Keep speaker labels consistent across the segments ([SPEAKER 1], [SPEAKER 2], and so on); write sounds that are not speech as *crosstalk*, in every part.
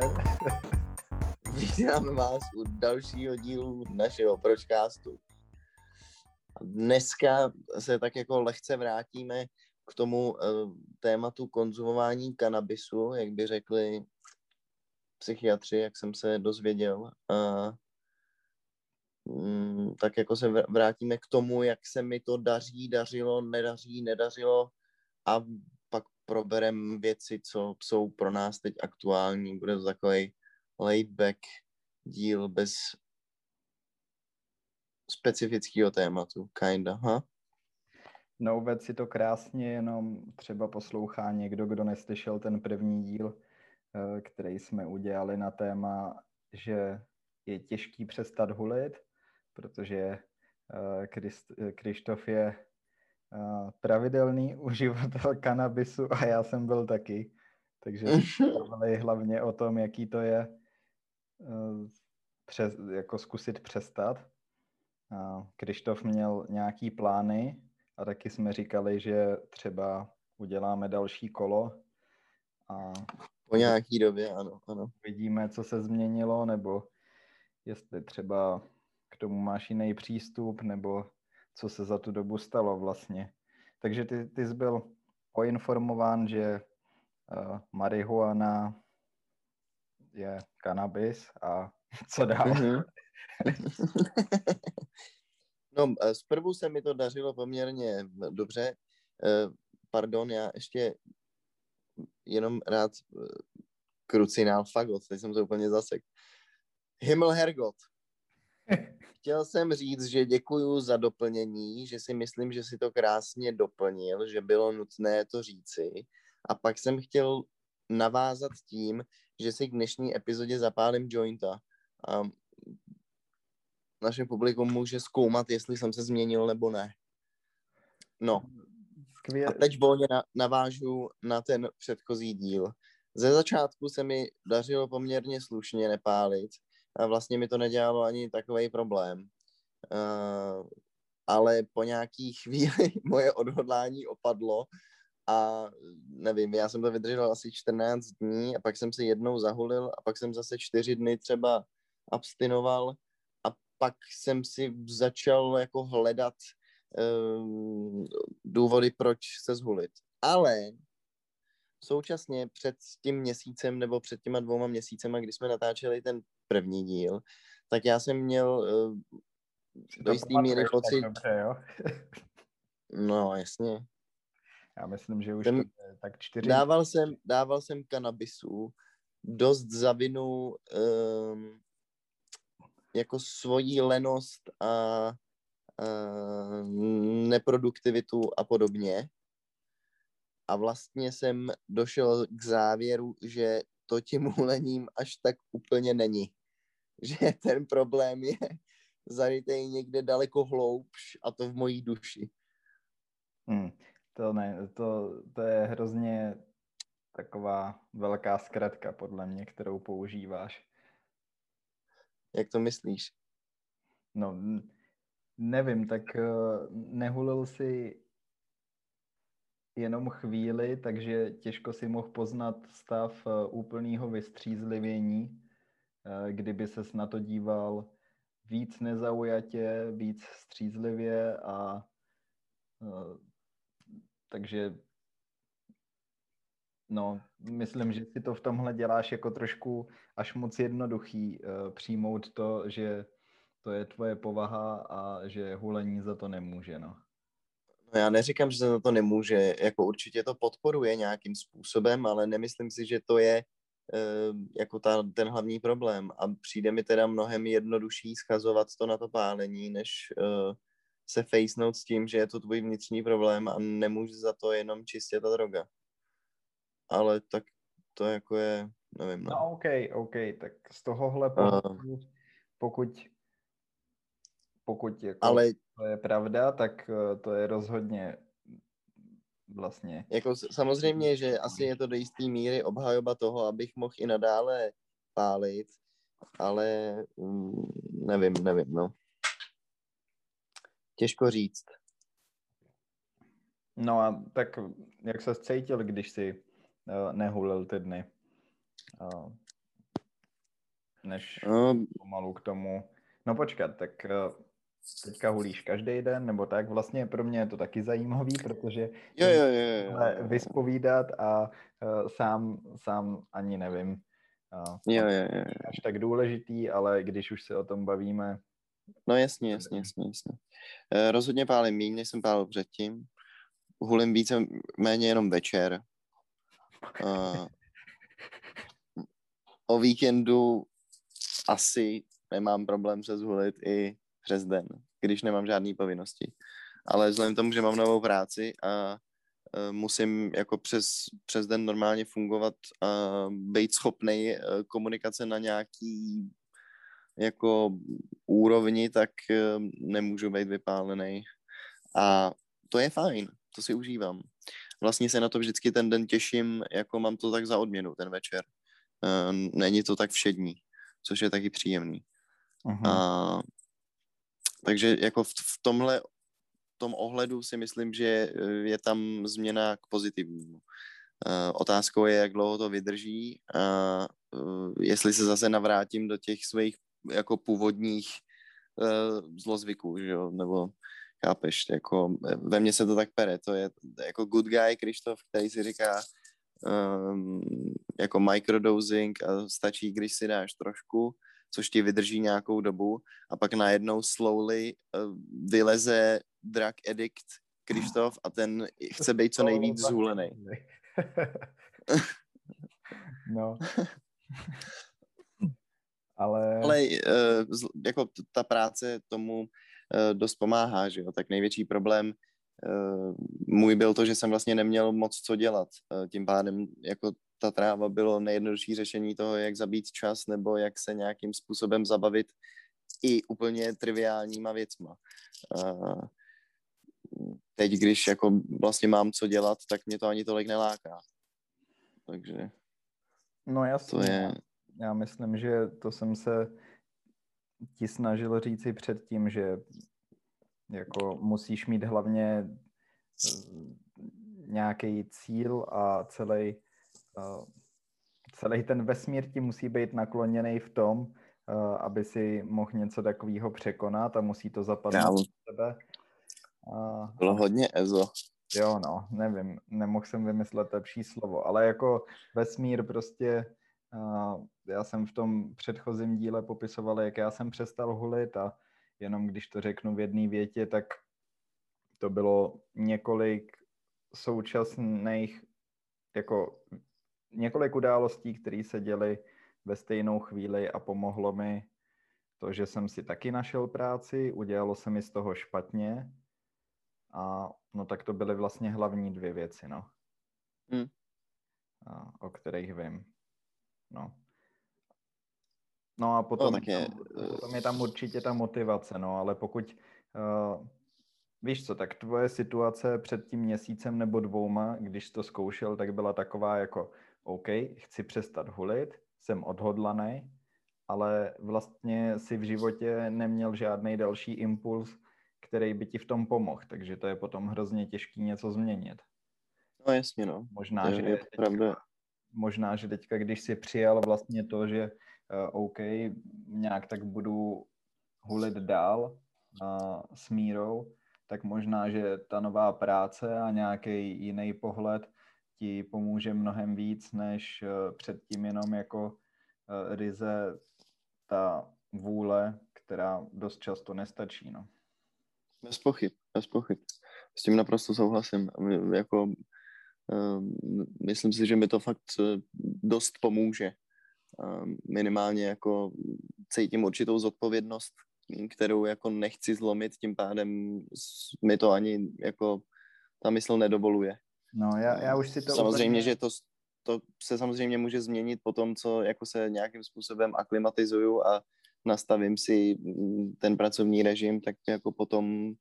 [SPEAKER 1] den. *laughs*
[SPEAKER 2] Vítám vás u dalšího dílu našeho pročkástu. Dneska se tak jako lehce vrátíme k tomu uh, tématu konzumování kanabisu, jak by řekli psychiatři, jak jsem se dozvěděl. Uh, mm, tak jako se vrátíme k tomu, jak se mi to daří, dařilo, nedaří, nedařilo a proberem věci, co jsou pro nás teď aktuální. Bude to takový laid back díl bez specifického tématu, kinda, ha?
[SPEAKER 1] No, uvedl si to krásně, jenom třeba poslouchá někdo, kdo neslyšel ten první díl, eh, který jsme udělali na téma, že je těžký přestat hulit, protože eh, Krištof je eh, pravidelný *laughs* uživatel kanabisu a já jsem byl taky. Takže *laughs* mluvili hlavně o tom, jaký to je přes, jako zkusit přestat. Krištof měl nějaký plány a taky jsme říkali, že třeba uděláme další kolo a
[SPEAKER 2] po nějaký době, ano, ano.
[SPEAKER 1] Vidíme, co se změnilo, nebo jestli třeba k tomu máš jiný přístup, nebo co se za tu dobu stalo vlastně. Takže ty, ty jsi byl poinformován, že uh, marihuana je kanabis a *laughs* co dál? Mm-hmm. *laughs*
[SPEAKER 2] no, eh, zprvu se mi to dařilo poměrně dobře. Eh, pardon, já ještě jenom rád krucinál fagot, teď jsem to úplně zasek. Himmel Hergot. *laughs* Chtěl jsem říct, že děkuju za doplnění, že si myslím, že si to krásně doplnil, že bylo nutné to říci. A pak jsem chtěl navázat tím, že si k dnešní epizodě zapálím jointa. A naše publikum může zkoumat, jestli jsem se změnil nebo ne. No. A teď volně navážu na ten předchozí díl. Ze začátku se mi dařilo poměrně slušně nepálit a vlastně mi to nedělalo ani takový problém. Uh, ale po nějaký *laughs* chvíli moje odhodlání opadlo a nevím, já jsem to vydržel asi 14 dní a pak jsem se jednou zahulil a pak jsem zase čtyři dny třeba abstinoval a pak jsem si začal jako hledat um, důvody, proč se zhulit. Ale současně před tím měsícem nebo před těma dvouma měsícema, kdy jsme natáčeli ten první díl, tak já jsem měl uh, do jistý míry pocit...
[SPEAKER 1] Dobře, jo? *laughs*
[SPEAKER 2] no, jasně.
[SPEAKER 1] Já myslím, že už ten, tak čtyři...
[SPEAKER 2] Dával jsem, dával jsem kanabisu dost za vinu um, jako svoji lenost a, a neproduktivitu a podobně. A vlastně jsem došel k závěru, že to tím hulením až tak úplně není. *laughs* Že ten problém je *laughs* zarytej někde daleko hloubš a to v mojí duši.
[SPEAKER 1] Hmm, to ne, to, to je hrozně taková velká zkratka podle mě, kterou používáš.
[SPEAKER 2] Jak to myslíš?
[SPEAKER 1] No, nevím, tak uh, nehulil si jenom chvíli, takže těžko si mohl poznat stav uh, úplného vystřízlivění, uh, kdyby ses na to díval víc nezaujatě, víc střízlivě a takže No, myslím, že si to v tomhle děláš jako trošku až moc jednoduchý přijmout to, že to je tvoje povaha a že hulení za to nemůže, no.
[SPEAKER 2] No já neříkám, že se za to nemůže, jako určitě to podporuje nějakým způsobem, ale nemyslím si, že to je uh, jako ta, ten hlavní problém. A přijde mi teda mnohem jednodušší schazovat to na to pálení, než uh, se facenout s tím, že je to tvůj vnitřní problém a nemůže za to jenom čistě ta droga. Ale tak to jako je, nevím.
[SPEAKER 1] No, no OK, OK, tak z tohohle pohledu, uh, pokud pokud jako ale, to je pravda, tak eh, to je rozhodně vlastně.
[SPEAKER 2] Jako samozřejmě, že asi je to do jisté míry obhajoba toho, abych mohl i nadále pálit, ale mm, nevím, nevím, no. Těžko říct.
[SPEAKER 1] No a tak jak se cítil, když si uh, nehulil ty dny? Uh, než um, pomalu k tomu. No počkat, tak uh, teďka hulíš každý den, nebo tak? Vlastně pro mě je to taky zajímavý, protože
[SPEAKER 2] jo, jo, jo, jo,
[SPEAKER 1] vyspovídat a uh, sám, sám ani nevím.
[SPEAKER 2] Uh, jo, jo, jo.
[SPEAKER 1] Až tak důležitý, ale když už se o tom bavíme.
[SPEAKER 2] No jasně, jasně, jasně, jasně. Uh, rozhodně pálím méně, než jsem pálil předtím. Hulím více méně jenom večer. Uh, o víkendu asi nemám problém se zhulit i přes den, když nemám žádné povinnosti. Ale vzhledem tomu, že mám novou práci a uh, musím jako přes, přes den normálně fungovat a být schopný uh, komunikace na nějaký jako úrovni, tak uh, nemůžu být vypálený. A to je fajn, to si užívám. Vlastně se na to vždycky ten den těším, jako mám to tak za odměnu ten večer. Není to tak všední, což je taky příjemný. Uh-huh. A takže jako v, v tomhle tom ohledu si myslím, že eh, je tam změna k pozitivnímu. Uh, otázkou je, jak dlouho to vydrží a uh, jestli se zase navrátím do těch svých jako původních uh, zlozvyků, že jo, nebo chápeš, jako ve mně se to tak pere, to je jako good guy Krištof, který si říká um, jako microdosing a stačí, když si dáš trošku což ti vydrží nějakou dobu a pak najednou slowly uh, vyleze drug addict Krištof a ten chce být co nejvíc zhulený. *laughs*
[SPEAKER 1] no. Ale...
[SPEAKER 2] Ale uh, jako ta práce tomu uh, dost pomáhá, že jo, tak největší problém uh, můj byl to, že jsem vlastně neměl moc co dělat. Uh, tím pádem jako ta tráva bylo nejjednodušší řešení toho, jak zabít čas nebo jak se nějakým způsobem zabavit i úplně triviálníma věcma. teď, když jako vlastně mám co dělat, tak mě to ani tolik neláká. Takže
[SPEAKER 1] no jasně. To je... Já myslím, že to jsem se ti snažil říci předtím, že jako musíš mít hlavně nějaký cíl a celý celý ten vesmír ti musí být nakloněný v tom, aby si mohl něco takového překonat a musí to zapadnout do tebe.
[SPEAKER 2] A... Bylo hodně EZO.
[SPEAKER 1] Jo, no, nevím, nemohl jsem vymyslet lepší slovo, ale jako vesmír prostě, já jsem v tom předchozím díle popisoval, jak já jsem přestal hulit a jenom když to řeknu v jedné větě, tak to bylo několik současných jako několik událostí, které se děly ve stejnou chvíli a pomohlo mi to, že jsem si taky našel práci, udělalo se mi z toho špatně a no tak to byly vlastně hlavní dvě věci, no. Hmm. A, o kterých vím. No. No a potom, no, je... potom je tam určitě ta motivace, no, ale pokud uh, Víš co, tak tvoje situace před tím měsícem nebo dvouma, když to zkoušel, tak byla taková jako OK, chci přestat hulit, jsem odhodlaný, ale vlastně si v životě neměl žádný další impuls, který by ti v tom pomohl, takže to je potom hrozně těžký něco změnit.
[SPEAKER 2] No jasně, no.
[SPEAKER 1] Možná, je, že je teďka, pravda. možná, že teďka, když si přijal vlastně to, že uh, OK, nějak tak budu hulit dál uh, s mírou, tak možná, že ta nová práce a nějaký jiný pohled ti pomůže mnohem víc, než eh, předtím jenom jako eh, ryze ta vůle, která dost často nestačí. No.
[SPEAKER 2] Bez pochyb, bez pochyb. S tím naprosto souhlasím. Jako, myslím si, že mi to fakt eh, dost pomůže. minimálně jako cítím určitou zodpovědnost, kterou jako nechci zlomit, tím pádem mi to ani jako ta mysl nedovoluje.
[SPEAKER 1] No, já, já už si to
[SPEAKER 2] Samozřejmě, úplně... že to, to se samozřejmě může změnit po tom, co jako se nějakým způsobem aklimatizuju a nastavím si mm, ten pracovní režim, tak jako potom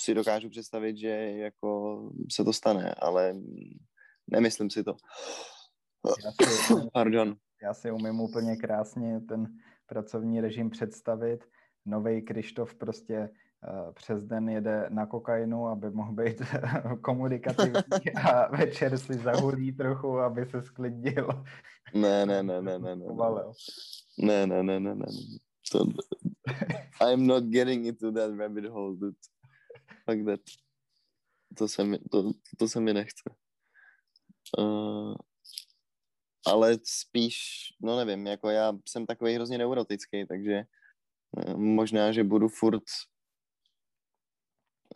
[SPEAKER 2] si dokážu představit, že jako se to stane, ale nemyslím si to. Já si, Pardon.
[SPEAKER 1] Já si umím úplně krásně ten pracovní režim představit. Nový Krištof prostě přes den jede na kokainu, aby mohl být *laughs* komunikativní *laughs* a večer si zahulí trochu, aby se sklidnil.
[SPEAKER 2] Ne, ne, ne, ne, ne, ne. Ne, ne, ne, ne, ne. To, I'm not getting into that rabbit hole, dude. Like that. To se mi, to, to se mi nechce. Uh, ale spíš, no nevím, jako já jsem takový hrozně neurotický, takže uh, možná, že budu furt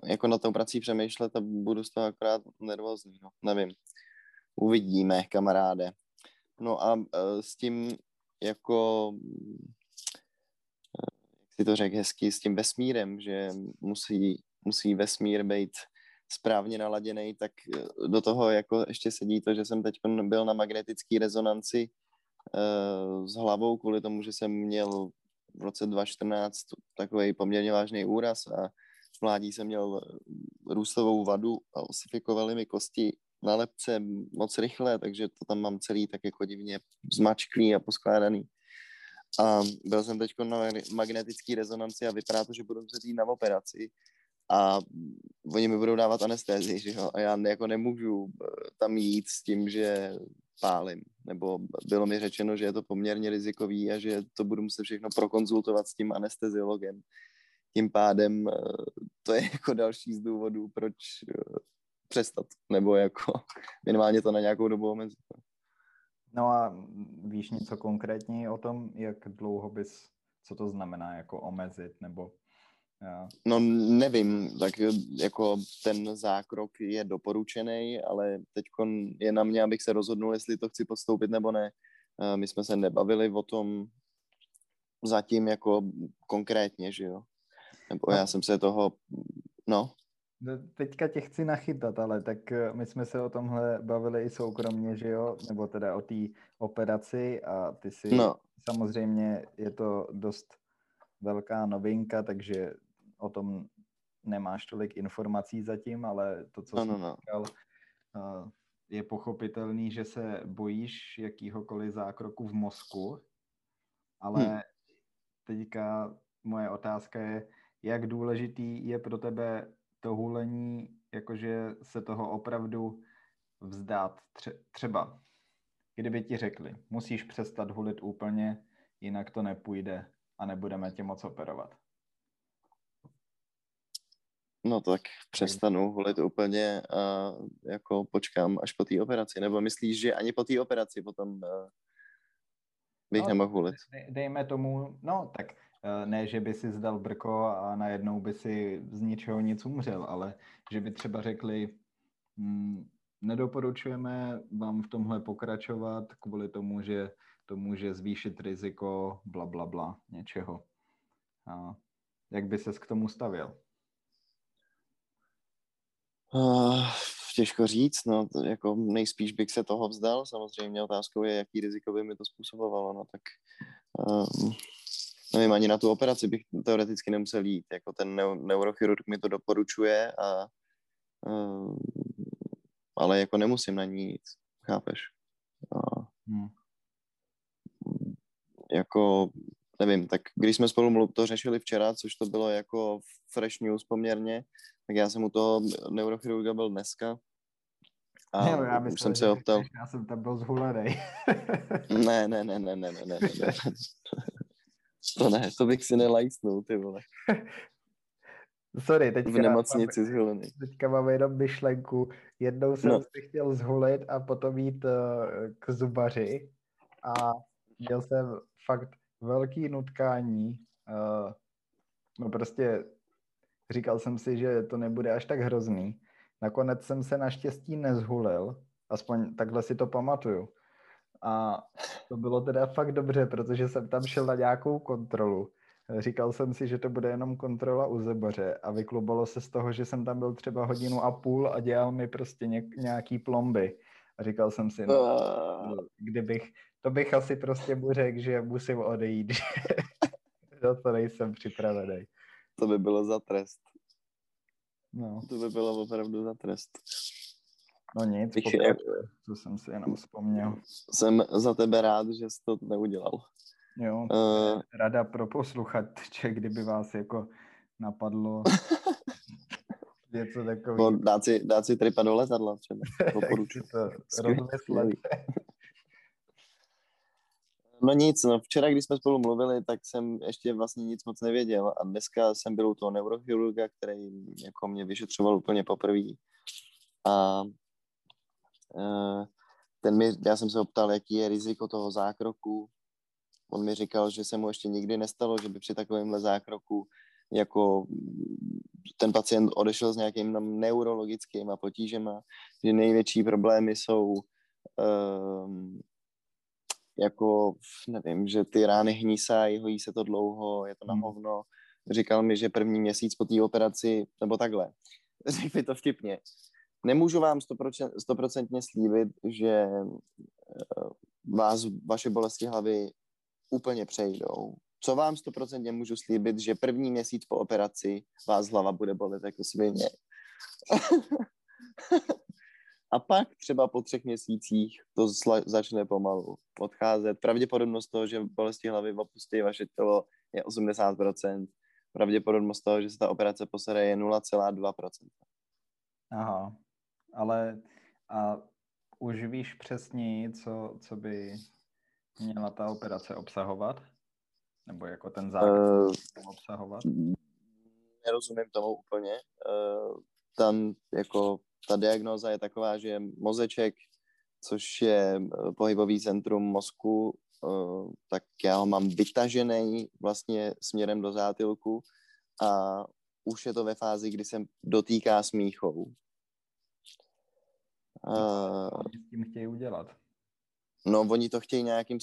[SPEAKER 2] jako na tou prací přemýšlet a budu z toho akorát nervózní, no, nevím. Uvidíme, kamaráde. No a uh, s tím jako jak si to řekl hezky, s tím vesmírem, že musí, musí vesmír být správně naladěný, tak eh, do toho jako ještě sedí to, že jsem teď byl na magnetické rezonanci uh, s hlavou kvůli tomu, že jsem měl v roce 2014 takový poměrně vážný úraz a mládí jsem měl růstovou vadu a osifikovali mi kosti na lepce moc rychle, takže to tam mám celý tak jako divně zmačklý a poskládaný. A byl jsem teď na magnetické rezonanci a vypadá to, že budu muset jít na operaci a oni mi budou dávat anestézii, že jo, a já jako nemůžu eh, tam jít s tím, že pálím, nebo bylo mi řečeno, že je to poměrně rizikový a že to budu muset všechno prokonzultovat s tím anesteziologem. Tím pádem eh, to je *laughs* jako další z důvodů, proč eh, přestat, nebo jako *laughs* minimálně to na nějakou dobu omezit.
[SPEAKER 1] No a víš něco konkrétně o tom, jak dlouho bys, co to znamená jako omezit, nebo
[SPEAKER 2] já. No nevím, tak jako ten zákrok je doporučený, ale teď je na mě, abych se rozhodnul, jestli to chci podstoupit nebo ne. My jsme se nebavili o tom zatím jako konkrétně, že jo. Nebo no. já jsem se toho, no.
[SPEAKER 1] no. Teďka tě chci nachytat, ale tak eh, my jsme se o tomhle bavili i soukromně, že jo, nebo teda o té operaci a ty si no. samozřejmě je to dost velká novinka, takže o tom nemáš tolik informací zatím, ale to, co no, jsem no. říkal, eh, je pochopitelný, že se bojíš jakýhokoliv zákroku v mozku, ale hmm. teďka moje otázka je, jak důležitý je pro tebe to hulení, jakože se toho opravdu vzdát. Tře- třeba, kdyby ti řekli, musíš přestat hulit úplně, jinak to nepůjde a nebudeme tě moc operovat.
[SPEAKER 2] No tak přestanu hulit úplně a jako počkám až po té operaci. Nebo myslíš, že ani po té operaci potom uh, bych no, nemohl hulit?
[SPEAKER 1] Dejme tomu, no tak ne, že by si zdal brko a najednou by si z ničeho nic umřel, ale že by třeba řekli, hm, nedoporučujeme vám v tomhle pokračovat kvůli tomu, že to může zvýšit riziko bla, bla, bla, něčeho. A jak by ses k tomu stavěl?
[SPEAKER 2] Uh, těžko říct, no, jako nejspíš bych se toho vzdal, samozřejmě otázkou je, jaký riziko by mi to způsobovalo, no, tak uh, nevím, ani na tu operaci bych teoreticky nemusel jít, jako ten neurochirurg mi to doporučuje a uh, ale jako nemusím na ní jít, chápeš? Uh, hmm. Jako nevím, tak když jsme spolu to řešili včera, což to bylo jako fresh news poměrně, tak já jsem u toho neurochirurga byl dneska
[SPEAKER 1] a jo, já myslím, jsem se optal. Já jsem tam byl zhulený.
[SPEAKER 2] ne, ne, ne, ne, ne, ne, ne, ne. *laughs* To ne, to bych si nelajsnul, ty vole. *laughs*
[SPEAKER 1] Sorry, teďka
[SPEAKER 2] v nemocnici zhulený.
[SPEAKER 1] Teďka mám jenom myšlenku. Jednou jsem no. si chtěl zhulit a potom jít uh, k zubaři a měl jsem fakt velký nutkání. Uh, no prostě říkal jsem si, že to nebude až tak hrozný. Nakonec jsem se naštěstí nezhulil, aspoň takhle si to pamatuju. A to bylo teda fakt dobře, protože jsem tam šel na nějakou kontrolu. Říkal jsem si, že to bude jenom kontrola u zebaře a vyklubalo se z toho, že jsem tam byl třeba hodinu a půl a dělal mi prostě nějaký plomby. A říkal jsem si, no, kdybych, to bych asi prostě mu řekl, že musím odejít, *laughs* že to nejsem připravený.
[SPEAKER 2] To by bylo za trest. No. To by bylo opravdu za trest.
[SPEAKER 1] No nic, pokračuje. to jsem si jenom vzpomněl.
[SPEAKER 2] Jsem za tebe rád, že jsi to neudělal.
[SPEAKER 1] Jo, uh, rada pro posluchače, kdyby vás jako napadlo *laughs* něco takového.
[SPEAKER 2] Dát si, dát si tripa do letadla třeba. *laughs*
[SPEAKER 1] Doporučuji. *laughs*
[SPEAKER 2] No nic, no včera, když jsme spolu mluvili, tak jsem ještě vlastně nic moc nevěděl a dneska jsem byl u toho neurochirurga, který jako mě vyšetřoval úplně poprvé a ten mi, já jsem se optal, jaký je riziko toho zákroku. On mi říkal, že se mu ještě nikdy nestalo, že by při takovémhle zákroku jako ten pacient odešel s nějakým neurologickými potížema, že největší problémy jsou um, jako, nevím, že ty rány hnísají, hojí se to dlouho, je to na hmm. hovno. Říkal mi, že první měsíc po té operaci, nebo takhle, *laughs* řekl mi to vtipně, nemůžu vám stoprocentně slíbit, že eh, vás vaše bolesti hlavy úplně přejdou. Co vám stoprocentně můžu slíbit, že první měsíc po operaci vás hlava bude bolet jako svině. *laughs* A pak třeba po třech měsících to zla, začne pomalu odcházet. Pravděpodobnost toho, že bolesti hlavy opustí vaše tělo je 80%. Pravděpodobnost toho, že se ta operace posere je 0,2%.
[SPEAKER 1] Aha, ale a už víš přesně, co, co by měla ta operace obsahovat? Nebo jako ten základ uh, obsahovat?
[SPEAKER 2] Nerozumím tomu úplně. Uh, tam jako ta diagnóza je taková, že mozeček, což je eh, pohybový centrum mozku, uh, tak já ho mám vytažený vlastně směrem do zátilku a už je to ve fázi, kdy se dotýká smíchou.
[SPEAKER 1] Uh, s tím chtějí udělat?
[SPEAKER 2] No, oni to chtějí nějakým,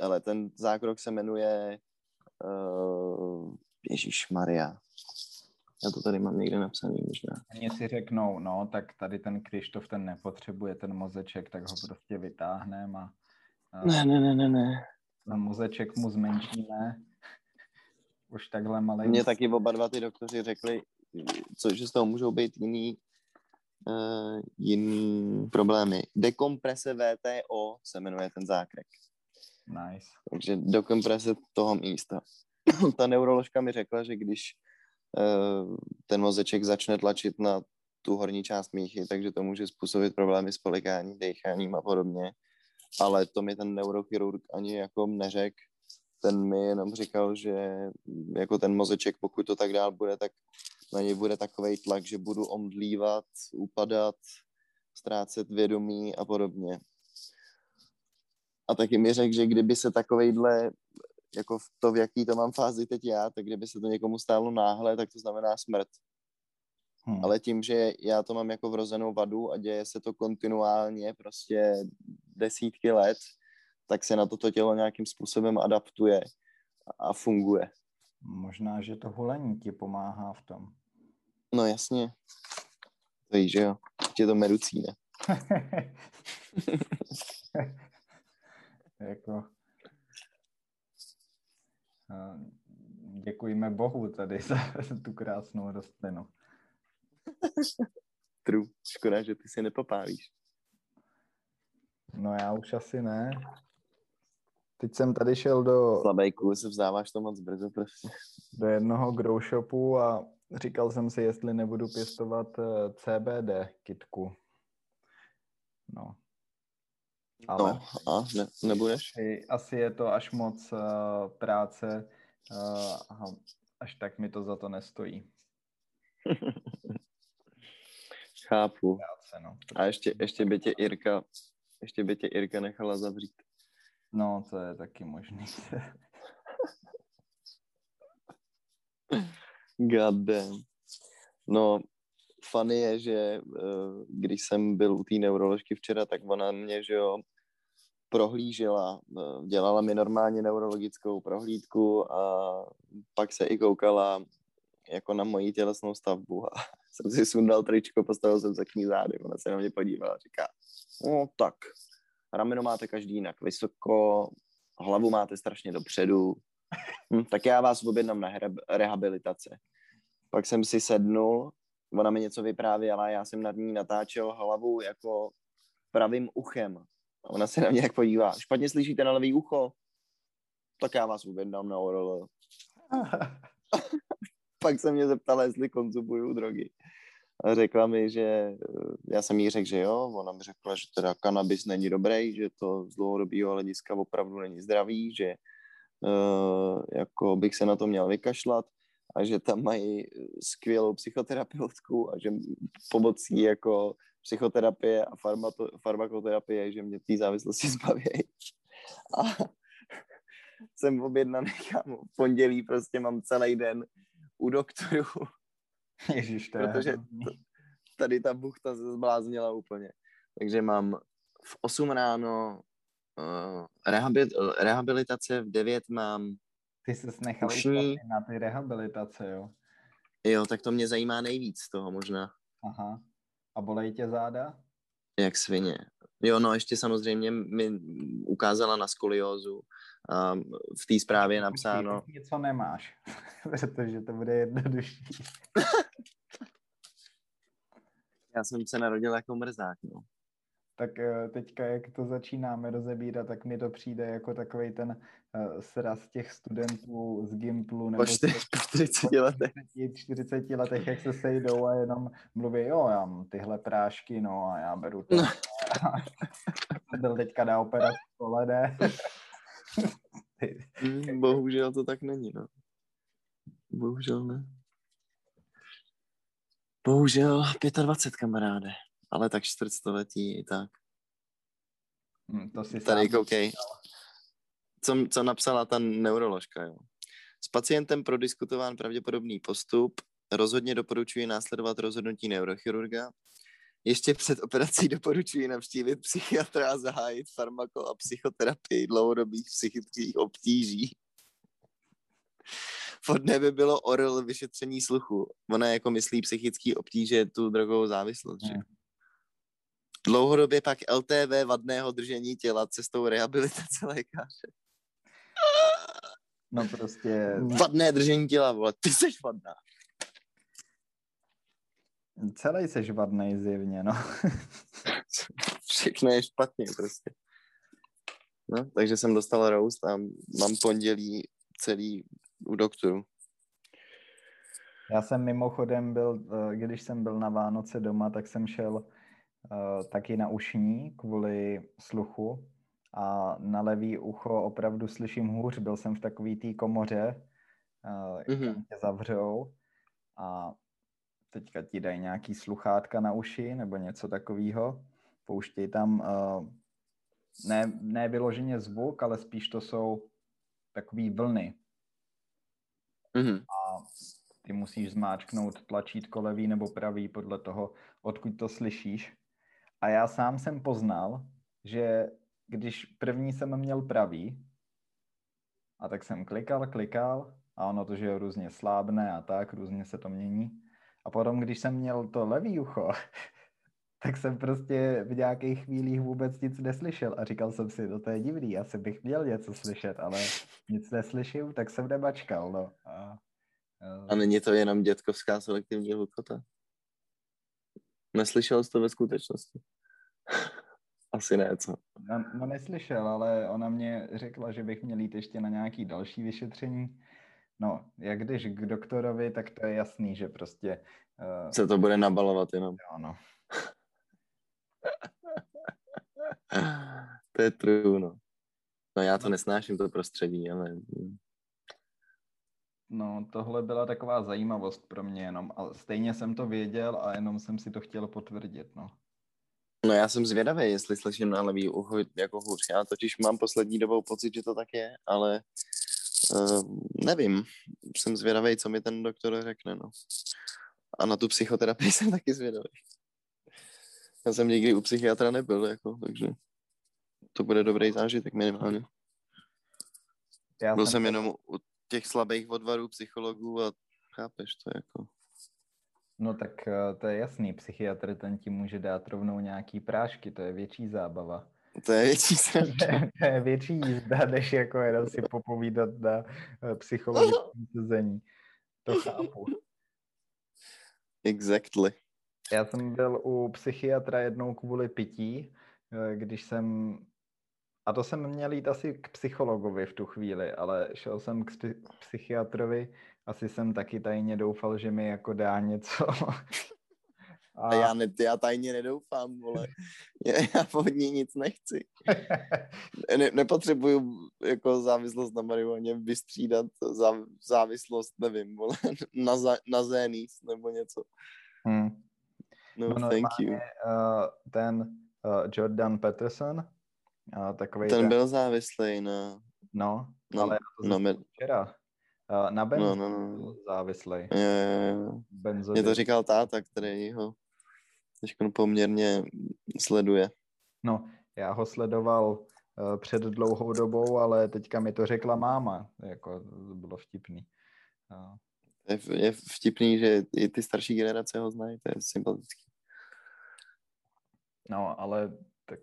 [SPEAKER 2] ale ten zákrok se jmenuje uh, Ježíš Maria. Já to tady mám někde napsaný možná.
[SPEAKER 1] Oni si řeknou, no, tak tady ten Krištof ten nepotřebuje ten mozeček, tak ho prostě vytáhneme a,
[SPEAKER 2] a ne, ne, ne, ne, ne.
[SPEAKER 1] Na mozeček mu zmenšíme. Už takhle malý.
[SPEAKER 2] Mně taky oba dva ty doktoři řekli, co, že z toho můžou být jiný uh, jiný problémy. Dekomprese VTO se jmenuje ten zákrek.
[SPEAKER 1] Nice.
[SPEAKER 2] Takže dekomprese toho místa. *clears throat* Ta neuroložka mi řekla, že když uh, ten mozeček začne tlačit na tu horní část míchy, takže to může způsobit problémy s polikáním, decháním a podobně. Ale to mi ten neurochirurg ani jako neřekl. Ten mi jenom říkal, že jako ten mozeček, pokud to tak dál bude, tak na něj bude takový tlak, že budu omdlívat, upadat, ztrácet vědomí a podobně. A taky mi řekl, že kdyby se takovejhle, jako v to, v jaký to mám fázi teď já, tak kdyby se to někomu stálo náhle, tak to znamená smrt. Hmm. Ale tím, že já to mám jako vrozenou vadu a děje se to kontinuálně, prostě desítky let, tak se na toto tělo nějakým způsobem adaptuje a funguje.
[SPEAKER 1] Možná, že to hulení ti pomáhá v tom.
[SPEAKER 2] No jasně. To víš, že jo. Tě to meducí, ne? *laughs*
[SPEAKER 1] jako... Děkujeme Bohu tady za *laughs* tu krásnou rostlinu. *laughs*
[SPEAKER 2] True. Škoda, že ty si nepopálíš.
[SPEAKER 1] No já už asi ne. Teď jsem tady šel do...
[SPEAKER 2] Slabý kus, vzdáváš to moc brzo prostě.
[SPEAKER 1] Do jednoho grow shopu a říkal jsem si, jestli nebudu pěstovat eh, CBD kitku. No.
[SPEAKER 2] Ale no, a ne, nebudeš?
[SPEAKER 1] Asi je to až moc uh, práce uh, a až tak mi to za to nestojí. *laughs*
[SPEAKER 2] Chápu. Práce, no. A ještě, ještě by tě Irka ještě by tě Irka nechala zavřít.
[SPEAKER 1] No, to je taky možný. *laughs*
[SPEAKER 2] God damn. No, funny je, že uh, když jsem byl u té neuroložky včera, tak ona mě, že jo, prohlížela, uh, dělala mi normálně neurologickou prohlídku a pak se i koukala jako na moji tělesnou stavbu a *laughs* jsem si sundal tričko, postavil jsem se k ní zády, ona se na mě podívala a říká, no tak, rameno máte každý jinak vysoko, hlavu máte strašně dopředu, *laughs* hm, tak já vás objednám na rehabilitace. Pak jsem si sednul, ona mi něco vyprávěla, já jsem nad ní natáčel hlavu jako pravým uchem. A ona se na mě jak podívá, špatně slyšíte na levý ucho? Tak já vás objednám na ORL. *laughs* pak se mě zeptala, jestli konzumuju drogy. Řekla mi, že eh, já jsem jí řekl, že jo, ona mi řekla, že teda kanabis není dobrý, že to z dlouhodobého hlediska opravdu není zdravý, že uh, jako bych se na to měl vykašlat a že tam mají skvělou psychoterapeutku a že pomocí jako psychoterapie a farmato, farmakoterapie, že mě té závislosti *laughs* zbaví. A jsem objednaný, kámo. V pondělí prostě mám celý den u doktoru. *laughs*
[SPEAKER 1] Ježiš, to
[SPEAKER 2] Protože to, tady ta buchta se zbláznila úplně. Takže mám v 8 ráno uh, rehabil, rehabilitace, v 9 mám
[SPEAKER 1] Ty jsi nechal ušní. na ty rehabilitace, jo?
[SPEAKER 2] Jo, tak to mě zajímá nejvíc toho možná.
[SPEAKER 1] Aha. A bolej tě záda?
[SPEAKER 2] Jak svině. Jo, no ještě samozřejmě mi ukázala na skoliózu. Um, v té zprávě je napsáno...
[SPEAKER 1] Něco nemáš, *laughs* protože to bude jednodušší. *laughs*
[SPEAKER 2] Já jsem se narodil jako mrzák, no.
[SPEAKER 1] Tak eh, teďka, jak to začínáme rozebírat, tak mi to přijde jako takový ten uh, sraz těch studentů z Gimplu.
[SPEAKER 2] Nebo po 40 letech.
[SPEAKER 1] 40 letech, jak se sejdou a jenom mluví, jo, já mám tyhle prášky, no a já beru to. No. *laughs* Byl teďka na operaci kolede. *laughs*
[SPEAKER 2] Mm, bohužel to tak není, no. Bohužel ne. Bohužel 25 kamaráde, ale tak čtvrtstoletí i tak.
[SPEAKER 1] Hmm, to si
[SPEAKER 2] Tady koukej. Co, co napsala ta neuroložka, jo. S pacientem prodiskutován pravděpodobný postup. Rozhodně doporučuji následovat rozhodnutí neurochirurga. Ještě před operací doporučuji navštívit psychiatra a zahájit farmako a psychoterapii dlouhodobých psychických obtíží. Vhodné by bylo oral vyšetření sluchu. Ona jako myslí psychický obtíže tu drogovou závislost. Že? Dlouhodobě pak LTV vadného držení těla cestou rehabilitace lékaře.
[SPEAKER 1] No prostě...
[SPEAKER 2] Vadné držení těla, vole, ty jsi vadná.
[SPEAKER 1] Celý jsi vadný zjevně, no. *laughs*
[SPEAKER 2] Všechno je špatně prostě. No, takže jsem dostal roast a mám pondělí celý u doktoru.
[SPEAKER 1] Já jsem mimochodem byl, eh, když jsem byl na Vánoce doma, tak jsem šel uh, taky na ušní kvůli sluchu a na levý ucho opravdu slyším hůř. Byl jsem v takový té komoře, uh, mm-hmm. tam tě zavřou a teďka ti dají nějaký sluchátka na uši nebo něco takového. Pouštěj tam uh, ne, ne vyloženě zvuk, ale spíš to jsou takové vlny.
[SPEAKER 2] Mm-hmm.
[SPEAKER 1] A ty musíš zmáčknout tlačítko levý nebo pravý podle toho, odkud to slyšíš. A já sám jsem poznal, že když první jsem měl pravý, a tak jsem klikal, klikal a ono to, že je různě slábne a tak, různě se to mění. A potom, když jsem měl to levý ucho, *laughs* tak jsem prostě v nějakých chvílích vůbec nic neslyšel a říkal jsem si, no to je divný, asi bych měl něco slyšet, ale nic neslyším, tak jsem nemačkal, no. A,
[SPEAKER 2] a není to jenom dětkovská selektivní hlukota? Neslyšel jsi to ve skutečnosti? *laughs* Asi ne, co?
[SPEAKER 1] No, no neslyšel, ale ona mě řekla, že bych měl jít ještě na nějaký další vyšetření. No, jak když k doktorovi, tak to je jasný, že prostě...
[SPEAKER 2] Uh... Se to bude nabalovat jenom.
[SPEAKER 1] Jo, no. *laughs*
[SPEAKER 2] to je true, no. No já to nesnáším, to prostředí, ale...
[SPEAKER 1] No, tohle byla taková zajímavost pro mě jenom, ale stejně jsem to věděl a jenom jsem si to chtěl potvrdit, no.
[SPEAKER 2] No já jsem zvědavý, jestli slyším na levý ucho jako hůř. Já totiž mám poslední dobou pocit, že to tak je, ale uh, nevím. Jsem zvědavý, co mi ten doktor řekne, no. A na tu psychoterapii *laughs* jsem taky zvědavý. Já jsem nikdy u psychiatra nebyl, jako, takže to bude dobrý zážitek minimálně. Já Byl jsem, jsem jenom u těch slabých odvarů psychologů a chápeš to jako.
[SPEAKER 1] No tak eh, to je jasný, psychiatr ten ti může dát rovnou nějaký prášky, to je větší zábava.
[SPEAKER 2] To je větší *laughs*
[SPEAKER 1] to je větší jízda, než jako jenom si popovídat na eh, psychologickém sezení. To chápu. *laughs*
[SPEAKER 2] Exactly.
[SPEAKER 1] Já jsem byl u psychiatra jednou kvůli pití, eh, když jsem a to jsem měl jít asi k psychologovi v tu chvíli, ale šel jsem k psychiatrovi, asi jsem taky tajně doufal, že mi jako dá něco. *laughs*
[SPEAKER 2] A, já, ne, já tajně nedoufám, vole. *laughs* Já, od ní nic nechci. Ne, nepotřebuju jako závislost na marihuaně vystřídat zá, závislost, nevím, vole, *laughs* na, za, na zénís nebo něco. Hmm.
[SPEAKER 1] No, no thank you. Uh, ten uh, Jordan Peterson, uh, takový
[SPEAKER 2] ten, ten byl závislý na...
[SPEAKER 1] No, no ale to no, včera. Uh, na benzo no, no, no. závislý.
[SPEAKER 2] Jo, jo, jo. Mě to říkal táta, který ho teď poměrně sleduje.
[SPEAKER 1] No, já ho sledoval uh, před dlouhou dobou, ale teďka mi to řekla máma, jako to bylo vtipný.
[SPEAKER 2] Uh. Je, je vtipný, že i ty starší generace ho znají, to je sympatický.
[SPEAKER 1] No, ale tak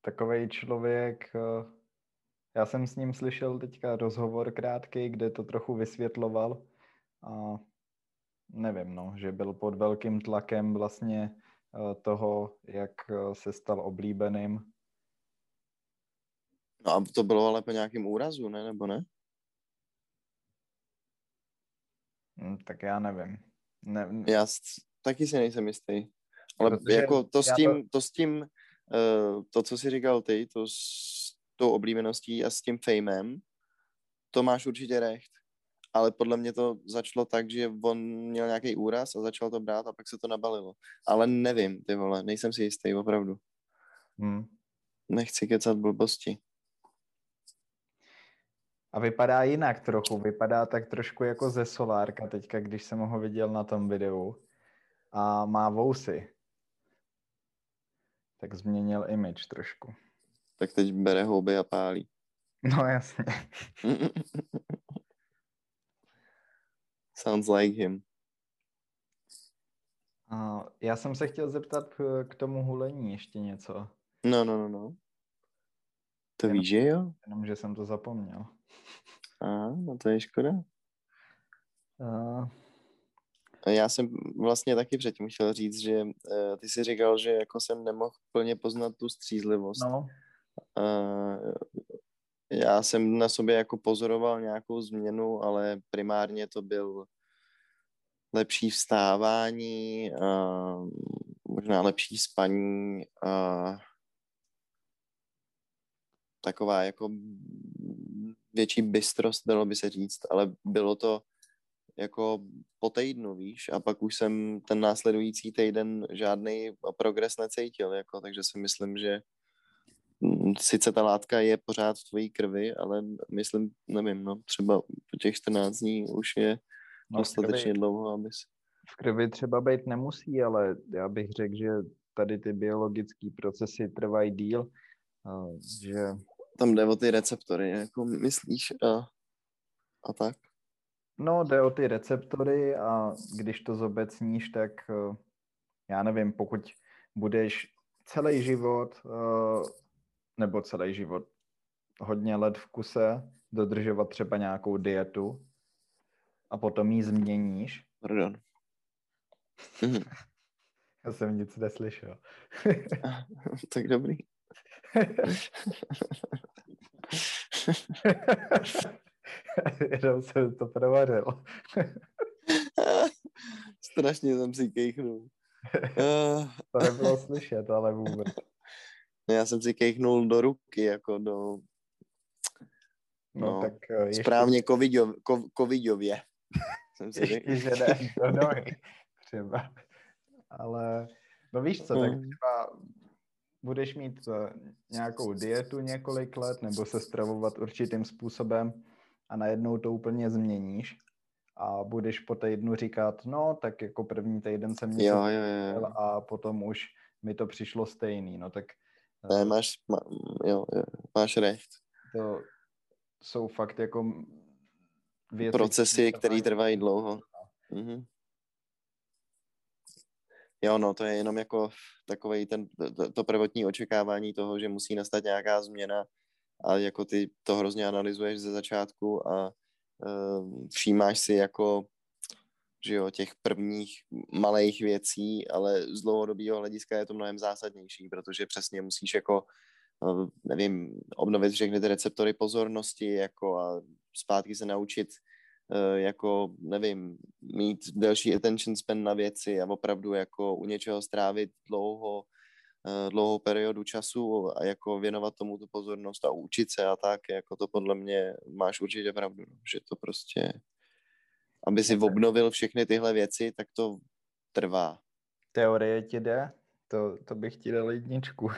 [SPEAKER 1] takový člověk, uh, já jsem s ním slyšel teďka rozhovor krátký, kde to trochu vysvětloval a nevím, no, že byl pod velkým tlakem vlastně eh, toho, jak eh, se stal oblíbeným.
[SPEAKER 2] No a to bylo ale po nějakém úrazu, ne? Nebo ne?
[SPEAKER 1] Hm, tak já nevím.
[SPEAKER 2] Ne, já taky si nejsem jistý. Ale Protože jako to s tím, to... to s tím, uh, to, co jsi říkal ty, to s tou oblíbeností a s tím fejmem, to máš určitě recht ale podle mě to začalo tak, že on měl nějaký úraz a začal to brát a pak se to nabalilo. Ale nevím, ty vole, nejsem si jistý, opravdu. Hmm. Nechci kecat blbosti.
[SPEAKER 1] A vypadá jinak trochu, vypadá tak trošku jako ze Solárka teďka, když jsem ho viděl na tom videu. A má vousy. Tak změnil image trošku.
[SPEAKER 2] Tak teď bere houby a pálí.
[SPEAKER 1] No jasně. *laughs*
[SPEAKER 2] Sounds like him.
[SPEAKER 1] A já jsem se chtěl zeptat k tomu hulení ještě něco.
[SPEAKER 2] No, no, no, no. To jenom, víš, že jo?
[SPEAKER 1] Jenom, že jsem to zapomněl.
[SPEAKER 2] A, no to je škoda. A... Já jsem vlastně taky předtím chtěl říct, že uh, ty si říkal, že jako jsem nemohl plně poznat tu střízlivost. No. Uh, já jsem na sobě jako pozoroval nějakou změnu, ale primárně to byl lepší vstávání, uh, možná lepší spaní, uh, taková jako větší bystrost, dalo by se říct, ale bylo to jako po týdnu, víš, a pak už jsem ten následující týden žádný progres necítil, jako, takže si myslím, že sice ta látka je pořád v tvojí krvi, ale myslím, nevím, no, třeba po těch 14 dní už je no, dostatečně krvi, dlouho, abys...
[SPEAKER 1] V krvi třeba být nemusí, ale já bych řekl, že tady ty biologické procesy trvají díl, že...
[SPEAKER 2] Tam jde o ty receptory, jako myslíš a, a tak?
[SPEAKER 1] No, jde o ty receptory a když to zobecníš, tak e, já nevím, pokud budeš celý život nebo celý život hodně let v kuse dodržovat třeba nějakou dietu a potom ji změníš.
[SPEAKER 2] Pardon. *laughs*
[SPEAKER 1] Já jsem nic neslyšel. *laughs*
[SPEAKER 2] tak dobrý. *laughs*
[SPEAKER 1] Jenom jsem to provařil.
[SPEAKER 2] Strašně jsem si kejchnul.
[SPEAKER 1] to nebylo slyšet, ale vůbec.
[SPEAKER 2] No já jsem si kejchnul do ruky, jako do... No, no tak eh, ještě... Správně covidově. covidově. *laughs*
[SPEAKER 1] jsem si ještě, že ne do nohy, třeba. Ale, no víš co, tak hmm. třeba budeš mít eh, nějakou dietu několik let, nebo se stravovat určitým způsobem a najednou to úplně změníš a budeš po týdnu říkat, no, tak jako první týden jsem něco jo, jo, jo. a potom už mi to přišlo stejný, no tak
[SPEAKER 2] ne, máš, má, jo, jo, máš recht.
[SPEAKER 1] To jsou fakt jako
[SPEAKER 2] věci, procesy, které trvají dlouho. Mhm. Jo, no, to je jenom jako takový ten, to, to prvotní očekávání toho, že musí nastat nějaká změna a jako ty to hrozně analyzuješ ze začátku a uh, všímáš si jako že jo, těch prvních malých věcí, ale z dlouhodobého hlediska je to mnohem zásadnější, protože přesně musíš jako nevím, obnovit všechny ty receptory pozornosti, jako a zpátky se naučit Eh, jako, nevím, mít delší attention span na věci a opravdu jako u něčeho strávit dlouho, eh, dlouhou periodu času a jako věnovat tomu tu pozornost a učit se a tak, jako to podle mě máš určitě pravdu, no, že to prostě, aby si obnovil všechny tyhle věci, tak to trvá.
[SPEAKER 1] Teorie ti jde, to, to bych ti dal jedničku.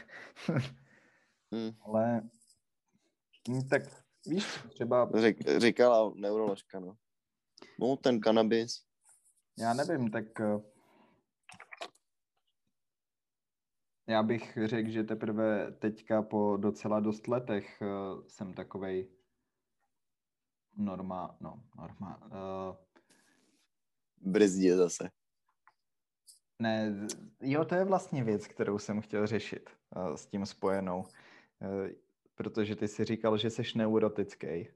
[SPEAKER 1] hmm. *laughs* Ale hm, tak víš, třeba...
[SPEAKER 2] Řík, říkala neuroložka, no. No, ten kanabis.
[SPEAKER 1] Já nevím, tak eh, já bych řekl, že teprve teďka po docela dost letech eh, jsem takovej norma, no, norma. Uh,
[SPEAKER 2] Brzdě zase.
[SPEAKER 1] Ne, jo, to je vlastně věc, kterou jsem chtěl řešit uh, s tím spojenou. Uh, protože ty si říkal, že jsi neurotický.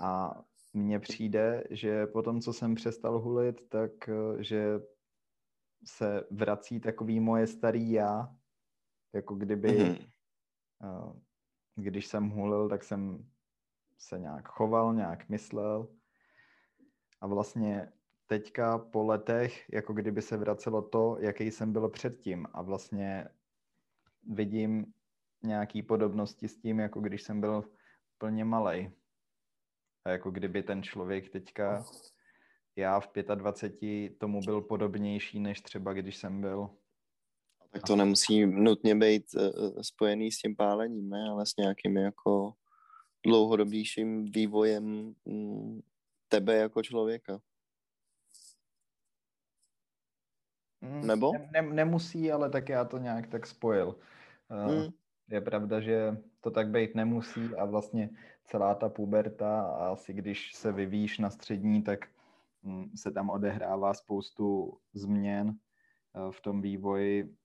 [SPEAKER 1] A mně přijde, že po tom, co jsem přestal hulit, tak eh, že se vrací takový moje starý já, jako kdyby, mm-hmm. když jsem hulil, tak jsem se nějak choval, nějak myslel a vlastně teďka po letech, jako kdyby se vracelo to, jaký jsem byl předtím a vlastně vidím nějaký podobnosti s tím, jako když jsem byl plně malej. A jako kdyby ten člověk teďka, já v 25 tomu byl podobnější, než třeba když jsem byl.
[SPEAKER 2] Tak to nemusí nutně být uh, spojený s tím pálením, ne? ale s nějakým jako dlouhodobějším vývojem um, tebe jako člověka.
[SPEAKER 1] Mm, Nebo? Ne, ne, nemusí, ale tak já to nějak tak spojil. Uh, mm. Je pravda, že to tak být nemusí a vlastně celá ta puberta a asi když se vyvíjíš na střední, tak mm, se tam odehrává spoustu změn eh, v tom vývoji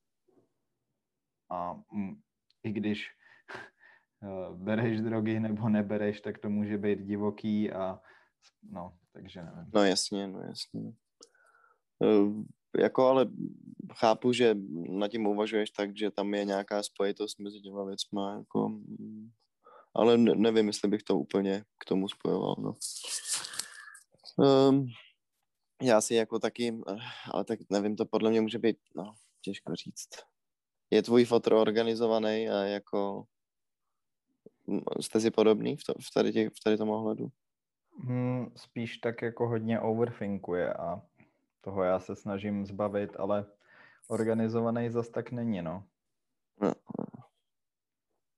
[SPEAKER 1] a mm, i když *laughs* eh, bereš drogy nebo nebereš, tak to může být divoký a no, takže nevím.
[SPEAKER 2] No jasně, no jasně. Jako ale chápu, že na tím uvažuješ tak, že tam je nějaká spojitost mezi těma věcma, jako mm, ale nevím, jestli bych to úplně k tomu spojoval. No. Um, já si jako taky, ale tak nevím, to podle mě může být, no, těžko říct. Je tvůj fotr organizovaný a jako jste si podobný v, to, v, tady, těch, v tady tom ohledu?
[SPEAKER 1] Hmm, spíš tak jako hodně overthinkuje a toho já se snažím zbavit, ale organizovaný zas tak není, no. no.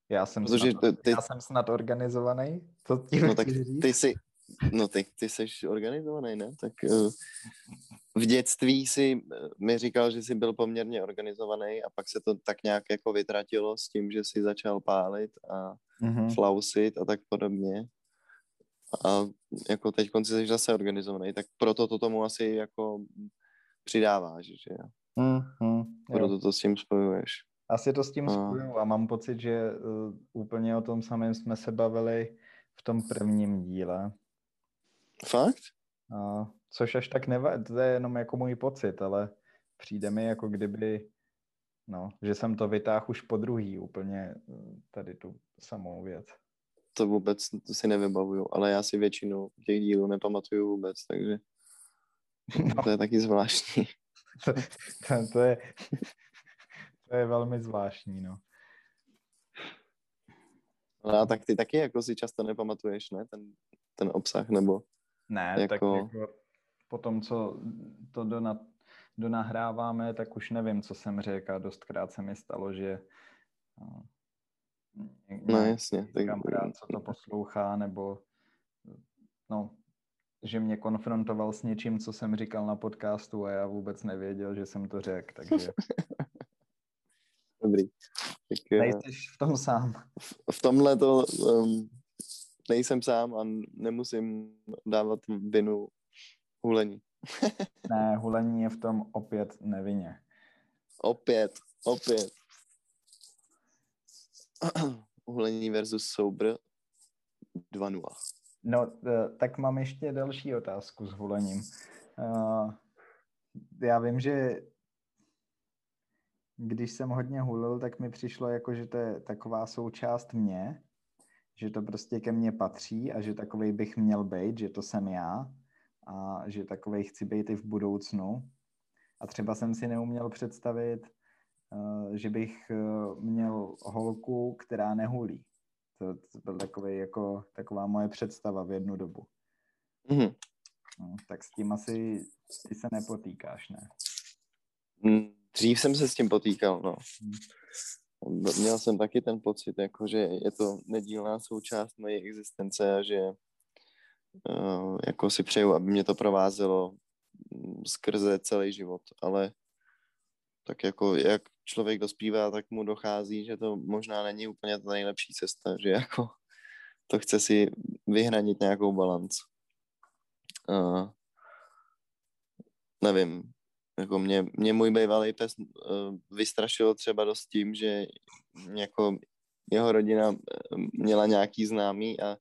[SPEAKER 1] Já jsem, Protože snad, ty, já jsem snad organizovaný? Co ti
[SPEAKER 2] no tak říct? ty jsi, no ty, ty jsi organizovaný, ne? Tak uh, v dětství si eh, mi říkal, že jsi byl poměrně organizovaný a pak se to tak nějak jako vytratilo s tím, že jsi začal pálit a mm-hmm. flausit a tak podobně. A jako teď konci jsi zase organizovaný, tak proto to tomu asi jako přidáváš, že jo? Mm-hmm, proto to s tím spojuješ.
[SPEAKER 1] Asi to s tím spojuju a mám pocit, že uh, úplně o tom samém jsme se bavili v tom prvním díle.
[SPEAKER 2] Fakt?
[SPEAKER 1] Uh, což až tak nevadí, to je jenom jako můj pocit, ale přijde mi jako kdyby, no, že jsem to vytáhl už po druhý úplně uh, tady tu samou věc.
[SPEAKER 2] To vůbec to si nevybavuju, ale já si většinu těch dílů nepamatuju vůbec, takže *laughs* no. to je taky zvláštní. *laughs*
[SPEAKER 1] to, to, to je to je velmi zvláštní, no.
[SPEAKER 2] No, tak ty taky jako si často nepamatuješ, ne, ten, ten obsah, nebo?
[SPEAKER 1] Ne, jako... tak jako po tom, co to dona, donahráváme, tak už nevím, co jsem řekl a dostkrát se mi stalo, že
[SPEAKER 2] no, no jasně.
[SPEAKER 1] Tak... Kamarád, co to poslouchá, nebo no, že mě konfrontoval s něčím, co jsem říkal na podcastu a já vůbec nevěděl, že jsem to řekl, takže *laughs*
[SPEAKER 2] Dobrý.
[SPEAKER 1] Tak, eh, Nejsi v tom sám.
[SPEAKER 2] V, v tomhle to um, nejsem sám a nemusím dávat vinu hulení. *laughs*
[SPEAKER 1] ne, hulení je v tom opět nevinně.
[SPEAKER 2] Opět, opět. *clears throat* hulení versus soubr 2-0.
[SPEAKER 1] No, eh, tak mám ještě další otázku s hulením. Uh, já vím, že když jsem hodně hulil, tak mi přišlo jako, že to je taková součást mě, že to prostě ke mně patří a že takovej bych měl být, že to jsem já a že takovej chci být i v budoucnu. A třeba jsem si neuměl představit, že bych uh, měl holku, která nehulí. To, to byl takový jako, taková moje představa v jednu dobu. Mm-hmm. No, tak s tím asi ty se nepotýkáš, ne?
[SPEAKER 2] Mm, dřív jsem se s tím potýkal, no. Mm. Měl jsem taky ten pocit, jako, že je to nedílná součást mojí existence a že uh, jako si přeju, aby mě to provázelo mm, skrze celý život, ale tak jako jak člověk dospívá, tak mu dochází, že to možná není úplně ta nejlepší cesta, že jako *laughs* to chce si vyhranit nějakou balanc. Uh, nevím, jako mě, mě můj bývalý pes uh, vystrašil třeba dost tím, že jako jeho rodina měla nějaký známý a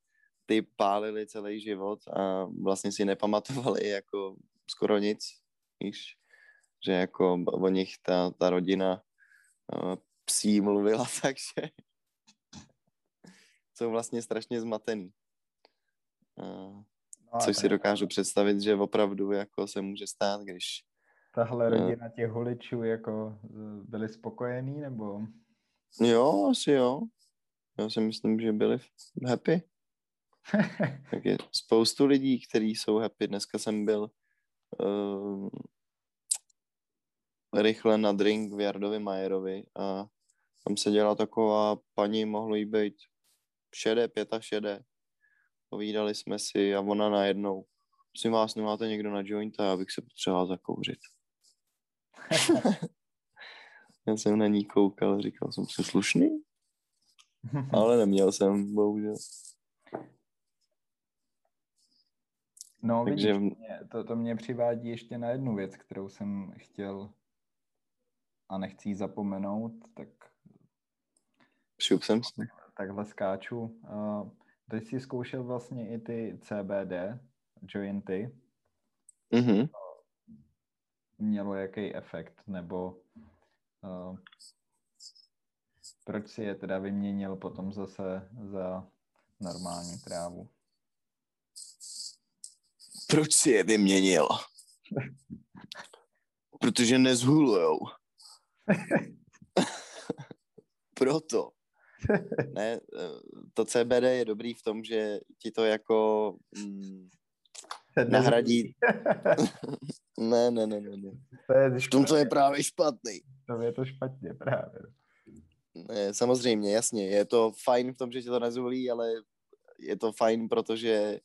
[SPEAKER 2] ty pálili celý život a vlastně si nepamatovali jako skoro nic, víš, že jako o nich ta, ta rodina uh, psí mluvila, *laughs* takže jsou vlastně strašně zmatený. Uh, No, Což si dokážu představit, že opravdu jako se může stát, když...
[SPEAKER 1] Tahle eh, rodina těch holičů jako byli spokojení, nebo?
[SPEAKER 2] Jo, asi jo. Já si myslím, že byli happy. *laughs* tak je spoustu lidí, kteří jsou happy. Dneska jsem byl uh, rychle na drink v Jardovi Majerovi a tam se dělala taková paní, mohlo jí být šedé, pěta šedé povídali jsme si a ona najednou, prosím vás, nemáte někdo na jointa, abych se potřeboval zakouřit. *laughs* Já jsem na ní koukal, říkal jsem, jsem slušný? *laughs* Ale neměl jsem, bohužel.
[SPEAKER 1] No, Takže... vidíš, to, to mě přivádí ještě na jednu věc, kterou jsem chtěl a nechci ji zapomenout, tak...
[SPEAKER 2] Šup jsem si.
[SPEAKER 1] Takhle skáču. Teď jsi zkoušel vlastně i ty CBD, jointy. Mm-hmm. Mělo jaký efekt, nebo uh, proč si je teda vyměnil potom zase za normální trávu?
[SPEAKER 2] Proč si je vyměnil? *laughs* Protože nezhulujou. *laughs* Proto. ne, to CBD je dobrý v tom, že ti to jako mm, nahradí... *laughs* ne, ne, ne, ne. ne. To je v tom to je právě špatný.
[SPEAKER 1] To je to špatně právě.
[SPEAKER 2] Ne, samozřejmě, jasně. Je to fajn v tom, že ti to nezvolí, ale je to fajn, protože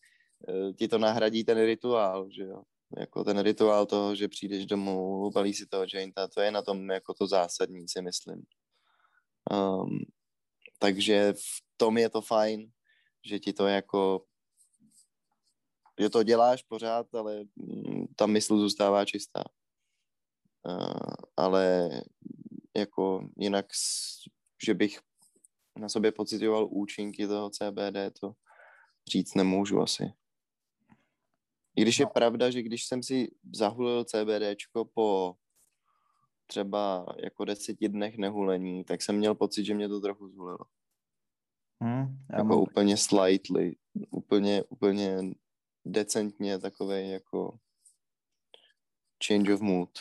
[SPEAKER 2] eh, ti to nahradí ten rituál, že jo. Jako ten rituál toho, že přijdeš domů, upalí si toho jointa, to je na tom jako to zásadní, si myslím. Um, takže v tom je to fajn, že ti to jako, že to děláš pořád, ale mm, ta mysl zůstává čistá. Uh, ale jako jinak, že bych na sobě pocitoval účinky toho CBD, to říct nemůžu asi. I když je no. pravda, že když jsem si zahulil CBDčko po třeba jako deseti dnech nehulení, tak jsem měl pocit, že mě to trochu zhulilo. Hmm, jako mám... úplně slightly, úplně, úplně decentně takový jako change of mood.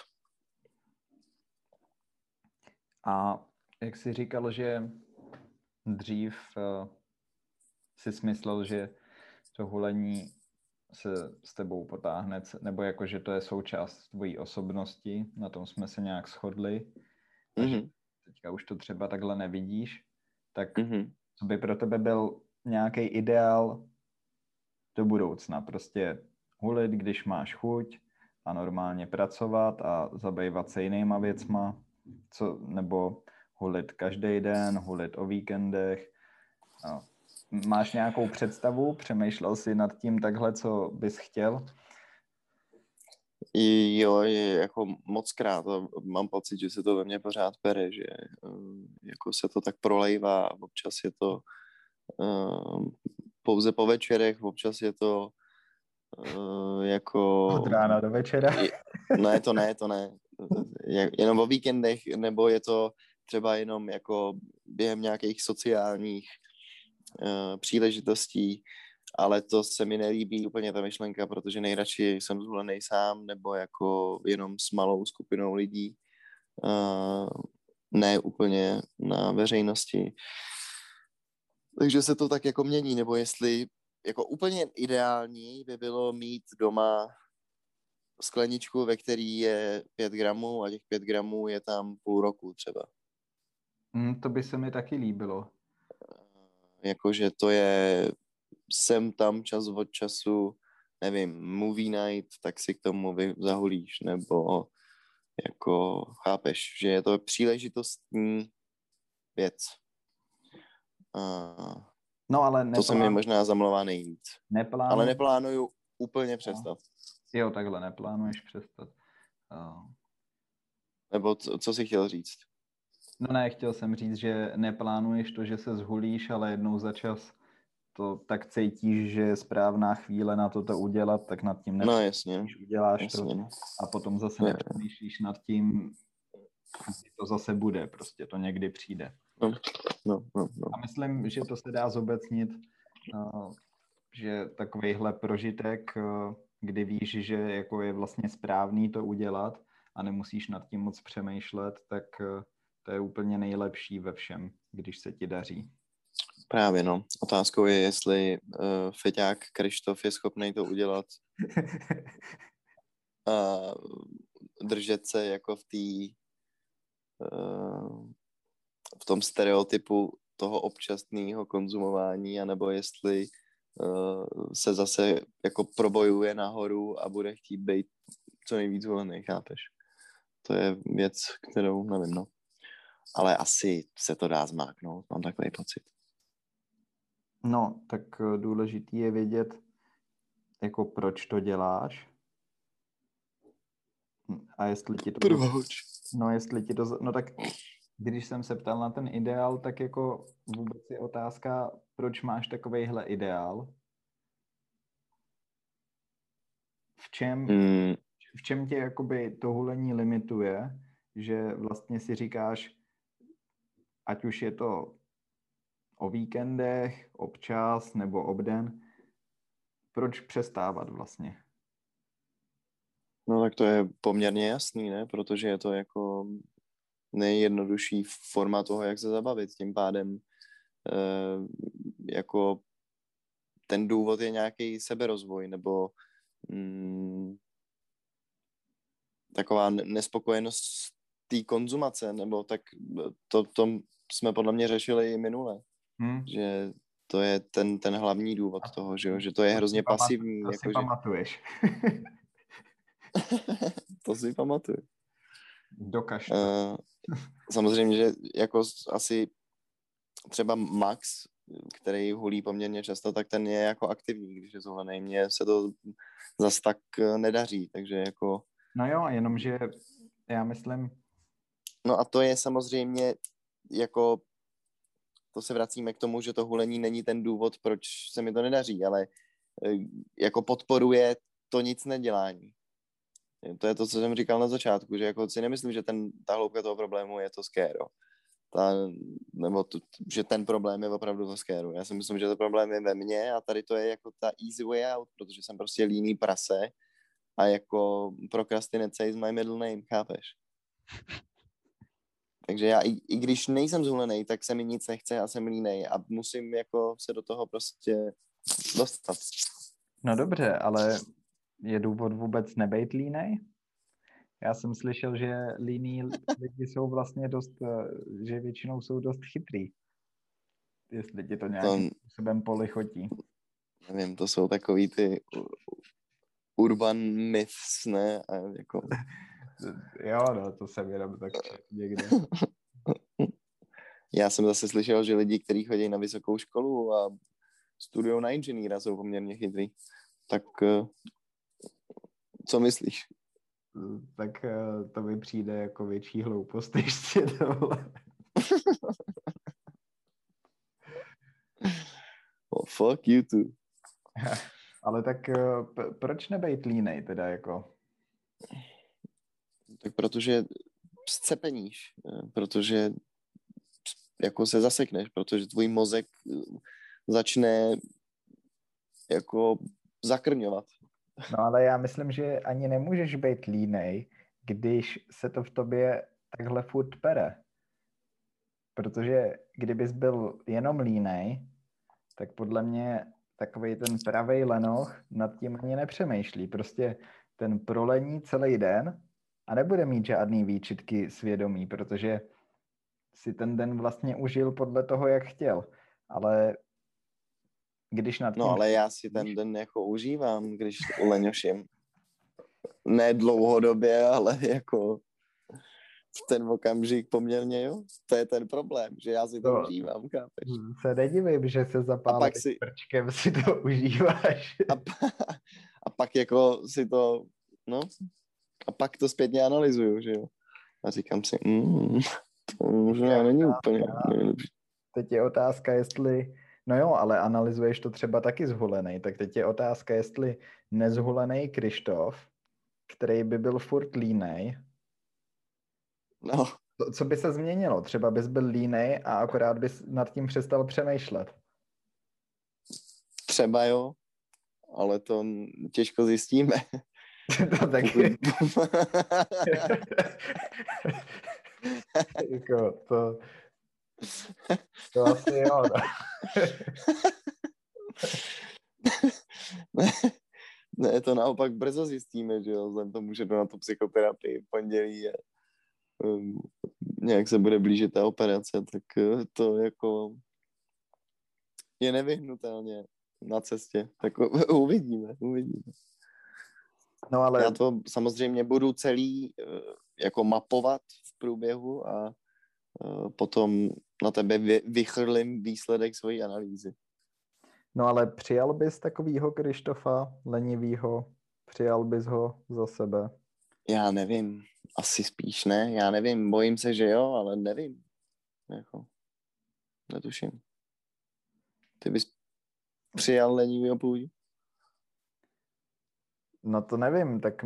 [SPEAKER 1] A jak jsi říkal, že dřív uh, si smyslel, že to hulení se s tebou potáhne, nebo jako, že to je součást tvojí osobnosti, na tom jsme se nějak shodli, mm-hmm. teďka už to třeba takhle nevidíš, tak mm-hmm. co by pro tebe byl nějaký ideál do budoucna? Prostě hulit, když máš chuť a normálně pracovat a zabývat se jinýma věcma, co, nebo hulit každý den, hulit o víkendech, no, Máš nějakou představu? Přemýšlel jsi nad tím takhle, co bys chtěl?
[SPEAKER 2] Jo, je jako moc krát mám pocit, že se to ve mně pořád pere, že uh, jako se to tak prolejvá, občas je to uh, pouze po večerech, občas je to uh, jako...
[SPEAKER 1] Od rána do večera?
[SPEAKER 2] ne, to ne, to ne. jenom o víkendech, nebo je to třeba jenom jako během nějakých sociálních příležitostí, ale to se mi nelíbí úplně ta myšlenka, protože nejradši jsem zvolený sám nebo jako jenom s malou skupinou lidí, uh, ne úplně na veřejnosti. Takže se to tak jako mění, nebo jestli jako úplně ideální by bylo mít doma skleničku, ve který je 5 gramů a těch 5 gramů je tam půl roku třeba.
[SPEAKER 1] Mm, to by se mi taky líbilo.
[SPEAKER 2] Jakože to je sem tam čas od času, nevím, movie night, tak si k tomu zahulíš, nebo jako chápeš, že je to příležitostní věc. Uh,
[SPEAKER 1] no ale neplán...
[SPEAKER 2] To se mi možná zamlouvá nejvíc.
[SPEAKER 1] Neplánuj...
[SPEAKER 2] Ale neplánuju úplně přestat. No.
[SPEAKER 1] Jo, takhle neplánuješ přestat. Uh...
[SPEAKER 2] Nebo co, co jsi chtěl říct?
[SPEAKER 1] No ne, chtěl jsem říct, že neplánuješ to, že se zhulíš, ale jednou za čas to tak cítíš, že je správná chvíle na to to udělat, tak nad tím
[SPEAKER 2] no, jasně.
[SPEAKER 1] uděláš
[SPEAKER 2] jasně.
[SPEAKER 1] to a potom zase nepřemýšlíš nad tím, kdy to zase bude, prostě to někdy přijde.
[SPEAKER 2] No, no, no, no.
[SPEAKER 1] A myslím, že to se dá zobecnit, uh, že takovýhle prožitek, uh, kdy víš, že jako je vlastně správný to udělat a nemusíš nad tím moc přemýšlet, tak uh, to je úplně nejlepší ve všem, když se ti daří.
[SPEAKER 2] Právě no. Otázkou je, jestli uh, Feťák Krištof je schopný to udělat *laughs* a držet se jako v té uh, v tom stereotypu toho občasného konzumování, anebo jestli uh, se zase jako probojuje nahoru a bude chtít být co nejvíc volený, chápeš? To je věc, kterou nevím, no. Ale asi se to dá zmáknout, mám takový pocit.
[SPEAKER 1] No, tak eh, důležitý je vědět, jako proč to děláš. A jestli ti to...
[SPEAKER 2] Proč?
[SPEAKER 1] No, jestli ti to... No tak, když jsem se ptal na ten ideál, tak jako vůbec je otázka, proč máš takovejhle ideál? V čem, mm. v čem tě jakoby to hulení limituje, že vlastně si říkáš, ať už je to o víkendech, občas nebo obden. Proč přestávat vlastně?
[SPEAKER 2] No tak to je poměrně jasný, ne? Protože je to jako nejjednodušší forma toho, jak se zabavit. Tím pádem eh, jako ten důvod je nějaký seberozvoj nebo mm, taková nespokojenost té konzumace, nebo tak to, to jsme podle mě řešili i minule. Hmm. Že to je ten, ten hlavní důvod a toho, že, že to je hrozně
[SPEAKER 1] pamat,
[SPEAKER 2] pasivní.
[SPEAKER 1] To
[SPEAKER 2] jako,
[SPEAKER 1] si
[SPEAKER 2] že...
[SPEAKER 1] pamatuješ. *laughs*
[SPEAKER 2] to si pamatuju.
[SPEAKER 1] Dokaž
[SPEAKER 2] Uh, samozřejmě, že jako asi třeba Max, který hulí poměrně často, tak ten je jako aktivní, když je zvolený. Mně se to zas tak eh, nedaří, takže jako...
[SPEAKER 1] No jo, jenomže já myslím...
[SPEAKER 2] No a to je samozřejmě jako to se vracíme k tomu, že to hulení není ten důvod, proč se mi to nedaří, ale e, jako podporuje to nic nedělání. To je to, co jsem říkal na začátku, že jako si nemyslím, že ten, ta hloubka toho problému je to skéro. Ta, nebo to, že ten problém je opravdu to skéru. Já si myslím, že to problém je ve mně a tady to je jako ta easy way out, protože jsem prostě líný prase a jako procrastinate is my middle name, chápeš? *laughs* Takže já, i, i když nejsem zhulený, tak se mi nic nechce a jsem línej a musím jako se do toho prostě dostat.
[SPEAKER 1] No dobře, ale je důvod vůbec nebejt línej? Já jsem slyšel, že líní lidi jsou vlastně dost, eh, že většinou jsou dost chytrý. Jestli ti to nějakým to, způsobem polichotí.
[SPEAKER 2] Nevím, to jsou takový ty urban myths, ne? A jako... *laughs*
[SPEAKER 1] Jo, no, to jsem jenom tak někde. *laughs*
[SPEAKER 2] Já jsem zase slyšel, že lidi, kteří chodí na vysokou školu a studují na inženýra, jsou poměrně chytrý. Tak eh, co myslíš?
[SPEAKER 1] Tak eh, to mi přijde jako větší hloupost *laughs* ještě tohle. *laughs*
[SPEAKER 2] oh, fuck you too.
[SPEAKER 1] Ale tak eh, proč nebejt línej teda jako?
[SPEAKER 2] Tak protože scepeníš, eh, protože jako se zasekneš, protože tvůj mozek eh, začne jako zakrňovat.
[SPEAKER 1] No ale já myslím, že ani nemůžeš být línej, když se to v tobě takhle furt pere. Protože kdybys byl jenom línej, tak podle mě takový ten pravý lenoch nad tím ani nepřemýšlí. Prostě ten prolení celý den a nebude mít žádný výčitky svědomí, protože si ten den vlastně užil podle toho, jak chtěl. Ale když nad
[SPEAKER 2] no, tím... No ale já si ten den jako užívám, když uleňoším. Ne dlouhodobě, ale jako v ten okamžik poměrně, jo. To je ten problém, že já si to no, užívám, chápeš?
[SPEAKER 1] Se nedivím, že se zapálí si... prčkem si to užíváš.
[SPEAKER 2] A, pa, a pak jako si to, no, a pak to zpětně analyzuju, že jo. A říkám si, mm, *laughs* to možná není úplně nejlepší.
[SPEAKER 1] Teď je otázka, jestli, no jo, ale analyzuješ to třeba taky zhulený, tak teď je otázka, jestli nezhulený Krištof, který by byl furt línej,
[SPEAKER 2] no.
[SPEAKER 1] co by se změnilo? Třeba bys byl línej a akorát bys nad tím přestal přemýšlet.
[SPEAKER 2] Třeba jo, ale to těžko zjistíme. *laughs*
[SPEAKER 1] to taky. *laughs* jako to, to asi jo. No.
[SPEAKER 2] ne, ne, to naopak brzo zjistíme, že jo, vzhledem tomu, že jdu na tu psychoterapii v pondělí a um, nějak se bude blížit ta operace, tak uh, to jako je nevyhnutelně na cestě. Tak uvidíme, uvidíme.
[SPEAKER 1] No ale...
[SPEAKER 2] Já to samozřejmě budu celý uh, jako mapovat v průběhu a uh, potom na tebe vy, vychrlím výsledek svojí analýzy.
[SPEAKER 1] No ale přijal bys takovýho Krištofa, lenivýho, přijal bys ho za sebe?
[SPEAKER 2] Já nevím, asi spíš ne, já nevím, bojím se, že jo, ale nevím. Jako, netuším. Ty bys přijal lenivýho půjdu?
[SPEAKER 1] No to nevím, tak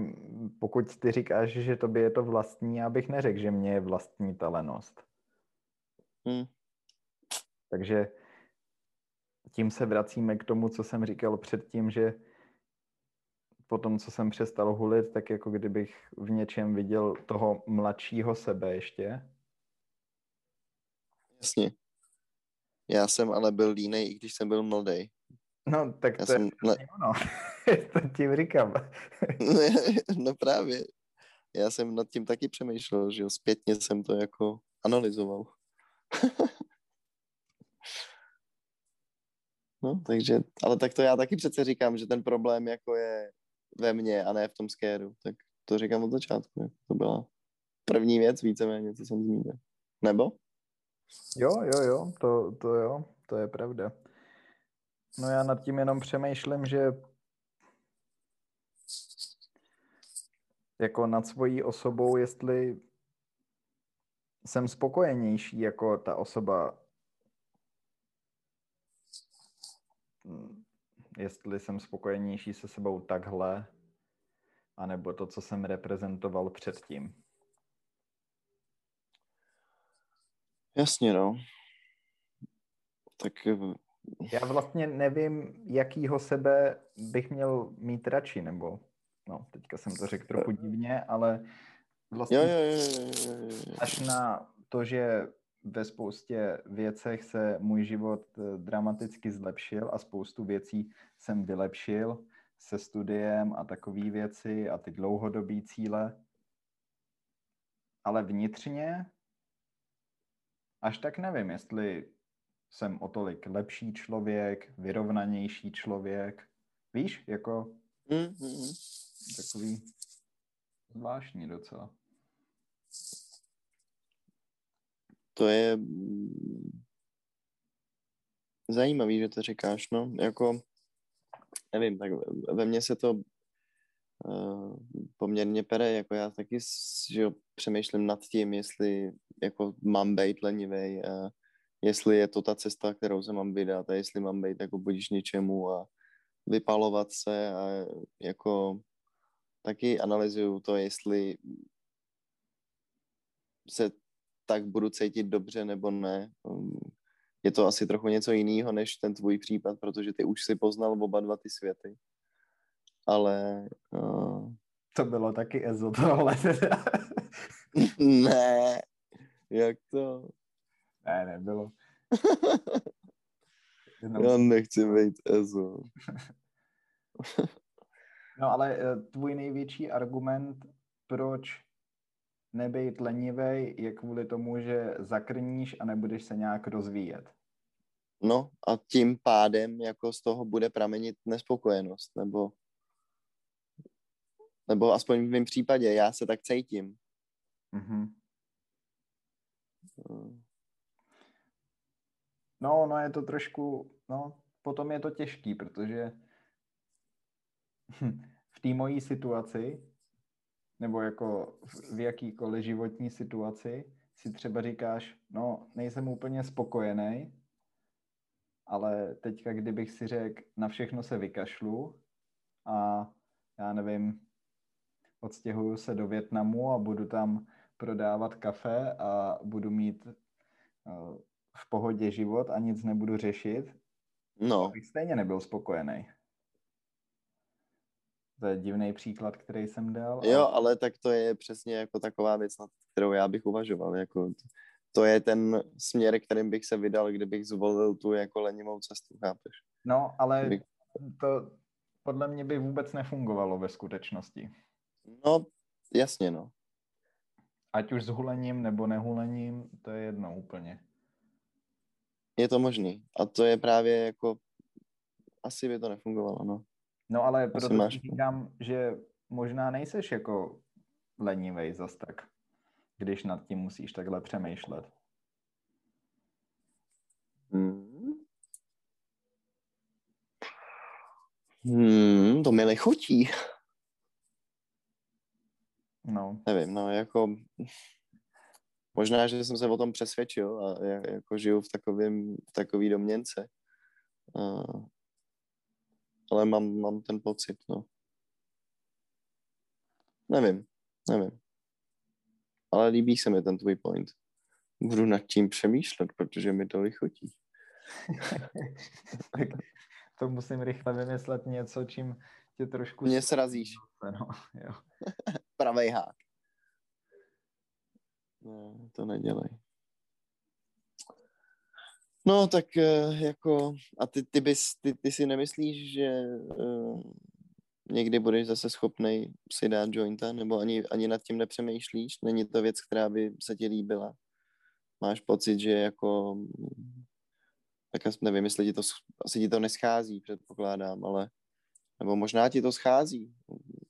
[SPEAKER 1] pokud ty říkáš, že tobě je to vlastní, já bych neřekl, že mě je vlastní ta lenost.
[SPEAKER 2] Hmm.
[SPEAKER 1] Takže tím se vracíme k tomu, co jsem říkal předtím, že po tom, co jsem přestal hulit, tak jako kdybych v něčem viděl toho mladšího sebe ještě.
[SPEAKER 2] Jasně. Já jsem ale byl línej, i když jsem byl mladý.
[SPEAKER 1] No, tak Já to jsem, je ne... ono. *laughs* to tím říkám. *laughs*
[SPEAKER 2] no právě. Já jsem nad tím taky přemýšlel, že jo, zpětně jsem to jako analyzoval. *laughs* no, takže, ale tak to já taky přece říkám, že ten problém jako je ve mně a ne v tom skéru. Tak to říkám od začátku. To byla první věc víceméně, co jsem zmínil. Nebo?
[SPEAKER 1] Jo, jo, jo, to, to jo, to je pravda. No já nad tím jenom přemýšlím, že jako nad svojí osobou, jestli jsem spokojenější jako ta osoba, jestli jsem spokojenější se sebou takhle, anebo to, co jsem reprezentoval předtím.
[SPEAKER 2] Jasně, no. Tak
[SPEAKER 1] já vlastně nevím, jakýho sebe bych měl mít radši, nebo no, teďka jsem to řekl trochu divně, ale vlastně
[SPEAKER 2] jo, jo, jo, jo, jo.
[SPEAKER 1] až na to, že ve spoustě věcech se můj život eh, dramaticky zlepšil a spoustu věcí jsem vylepšil se studiem a takové věci a ty dlouhodobé cíle. Ale vnitřně až tak nevím, jestli jsem o tolik lepší člověk, vyrovnanější člověk. Víš, jako
[SPEAKER 2] mm-hmm.
[SPEAKER 1] takový zvláštní docela.
[SPEAKER 2] To je mm, zajímavý, že to říkáš, no, jako nevím, tak ve mně se to uh, poměrně pere, jako já taky že jo, přemýšlím nad tím, jestli jako mám být lenivej a jestli je to ta cesta, kterou se mám vydat a jestli mám být jako budíš něčemu a vypalovat se a jako taky analyzuju to, jestli se tak budu cítit dobře nebo ne. Um, je to asi trochu něco jiného než ten tvůj případ, protože ty už si poznal oba dva ty světy. Ale... Uh...
[SPEAKER 1] To bylo taky EZO tohle. *laughs*
[SPEAKER 2] ne, jak to?
[SPEAKER 1] Ne, nebylo. *laughs*
[SPEAKER 2] Já nechci být EZO. *laughs*
[SPEAKER 1] no ale eh, tvůj největší argument, proč nebejt lenivej je kvůli tomu, že zakrníš a nebudeš se nějak rozvíjet.
[SPEAKER 2] No a tím pádem jako z toho bude pramenit nespokojenost, nebo nebo aspoň v mém případě, já se tak cítím. Mm-hmm.
[SPEAKER 1] No, no je to trošku, no, potom je to těžký, protože v té mojí situaci nebo jako v jakýkoliv životní situaci si třeba říkáš, no nejsem úplně spokojený, ale teďka, kdybych si řekl, na všechno se vykašlu a já nevím, odstěhuju se do Větnamu a budu tam prodávat kafe a budu mít eh, v pohodě život a nic nebudu řešit,
[SPEAKER 2] no.
[SPEAKER 1] bych stejně nebyl spokojený. To je divný příklad, který jsem dal.
[SPEAKER 2] Jo, ale... ale tak to je přesně jako taková věc, na kterou já bych uvažoval. Jako to je ten směr, kterým bych se vydal, kdybych zvolil tu jako lenivou cestu, chápeš?
[SPEAKER 1] No, ale bych... to podle mě by vůbec nefungovalo ve skutečnosti.
[SPEAKER 2] No, jasně, no.
[SPEAKER 1] Ať už s hulením nebo nehulením, to je jedno úplně.
[SPEAKER 2] Je to možný. A to je právě jako, asi by to nefungovalo, no.
[SPEAKER 1] No ale proto máš... říkám, že možná nejseš jako lenivej zas tak, když nad tím musíš takhle přemýšlet.
[SPEAKER 2] Hmm. Hmm, to mi nechutí.
[SPEAKER 1] No.
[SPEAKER 2] Nevím, no jako možná, že jsem se o tom přesvědčil a jako žiju v takovém v takový domněnce. A ale mám, mám ten pocit, no. Nevím, nevím. Ale líbí se mi ten tvůj point. Budu nad tím přemýšlet, protože mi to lichotí. *laughs*
[SPEAKER 1] tak to musím rychle vymyslet něco, čím tě trošku...
[SPEAKER 2] Mě srazíš.
[SPEAKER 1] No, jo. *laughs*
[SPEAKER 2] Pravej hák. Ne, to nedělej. No, tak eh, jako, a ty, ty, bys, ty, ty si nemyslíš, že uh, někdy budeš zase schopný si dát jointa, nebo ani, ani nad tím nepřemýšlíš? Není to věc, která by se ti líbila? Máš pocit, že jako, tak nevím, jestli ti to, asi ti to neschází, předpokládám, ale, nebo možná ti to schází,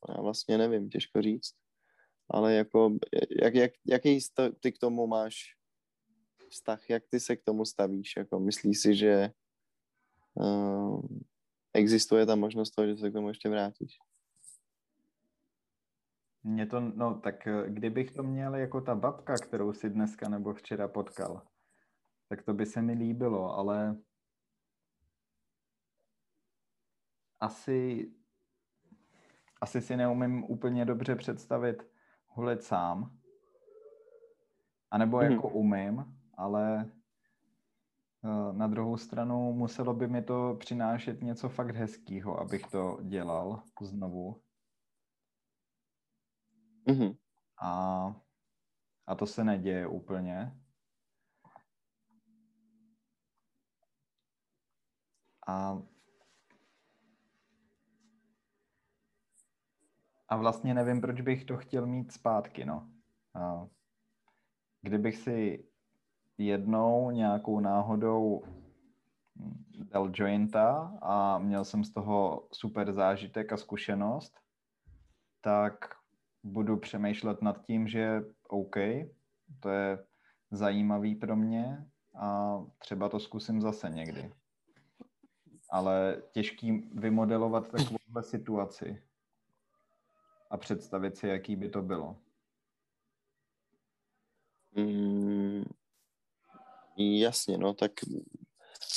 [SPEAKER 2] já vlastně nevím, těžko říct. Ale jako, jak, jak, jaký ty k tomu máš vztah, jak ty se k tomu stavíš? Jako myslíš si, že uh, existuje ta možnost toho, že se k tomu ještě vrátíš?
[SPEAKER 1] Mě to, no tak eh, kdybych to měl jako ta babka, kterou si dneska nebo včera potkal, tak to by se mi líbilo, ale asi, asi si neumím úplně dobře představit hulit sám. A nebo mm-hmm. jako umím, ale eh, na druhou stranu muselo by mi to přinášet něco fakt hezkého, abych to dělal znovu.
[SPEAKER 2] Mm-hmm.
[SPEAKER 1] A, a to se neděje úplně. A, a vlastně nevím, proč bych to chtěl mít zpátky, no. A kdybych si jednou nějakou náhodou dal jointa a měl jsem z toho super zážitek a zkušenost, tak budu přemýšlet nad tím, že OK, to je zajímavý pro mě a třeba to zkusím zase někdy. Ale těžký vymodelovat takovouhle situaci a představit si, jaký by to bylo.
[SPEAKER 2] Mm, Jasně, no, tak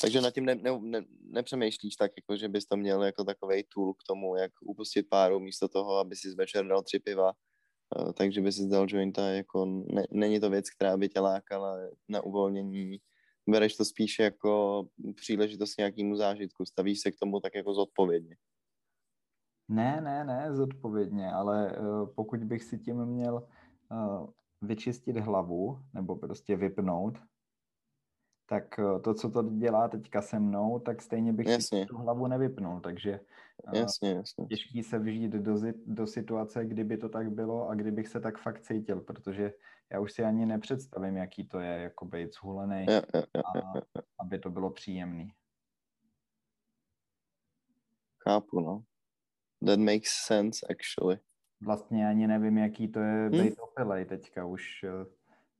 [SPEAKER 2] takže nad tím ne, ne, ne, nepřemýšlíš tak, jako, že bys to měl jako takový tool k tomu, jak upustit páru místo toho, aby si večer dal tři piva uh, takže by si dal jointa, jako ne, není to věc, která by tě lákala na uvolnění, bereš to spíš jako příležitost nějakému zážitku, stavíš se k tomu tak jako zodpovědně.
[SPEAKER 1] Ne, ne, ne, zodpovědně, ale uh, pokud bych si tím měl uh, vyčistit hlavu nebo prostě vypnout, tak uh, to, co to dělá teďka se mnou, tak stejně bych jasně. si tu hlavu nevypnul, takže
[SPEAKER 2] uh, jasně, jasně.
[SPEAKER 1] těžký se vžít do, do situace, kdyby to tak bylo a kdybych se tak fakt cítil, protože já už si ani nepředstavím, jaký to je, jako být zhulený, a aby to bylo příjemný.
[SPEAKER 2] Chápu, no. That makes sense, actually.
[SPEAKER 1] Vlastně ani nevím, jaký to je být hmm? opilej teďka. Už eh,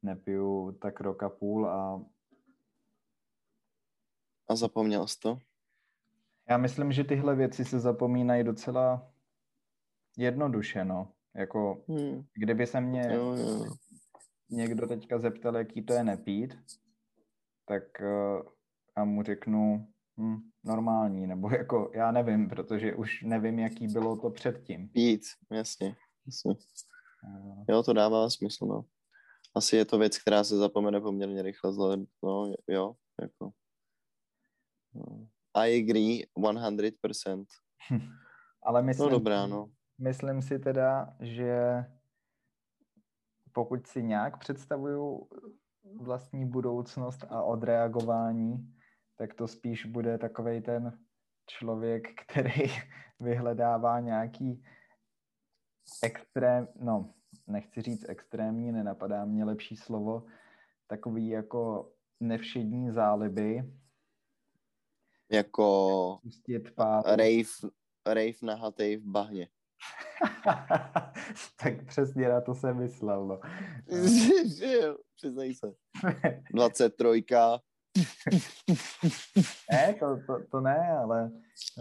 [SPEAKER 1] nepiju tak rok a půl a...
[SPEAKER 2] A zapomněl jsi to?
[SPEAKER 1] Já myslím, že tyhle věci se zapomínají docela jednoduše, no. Jako, hmm. kdyby se mě jo, jo. někdo teďka zeptal, jaký to je nepít, tak uh, a mu řeknu, hm, normální, nebo jako já nevím, protože už nevím, jaký bylo to předtím.
[SPEAKER 2] Pít, jasně, jasně. Jo, to dává smysl, no. Asi je to věc, která se zapomene poměrně rychle, vzhledem, no, jo, jako. No. I agree 100%.
[SPEAKER 1] Ale myslím,
[SPEAKER 2] no dobrá, no.
[SPEAKER 1] myslím si teda, že pokud si nějak představuju vlastní budoucnost a odreagování, tak to spíš bude takový ten člověk, *laughs* který vyhledává nějaký extrém, no, nechci říct extrémní, nenapadá mě lepší slovo, takový jako nevšední záliby.
[SPEAKER 2] Jako rave, rave nahatej v bahně. *laughs*
[SPEAKER 1] tak přesně na to jsem myslel, no. *laughs*
[SPEAKER 2] Přiznej se. 23, *laughs*
[SPEAKER 1] ne, to, to, to ne, ale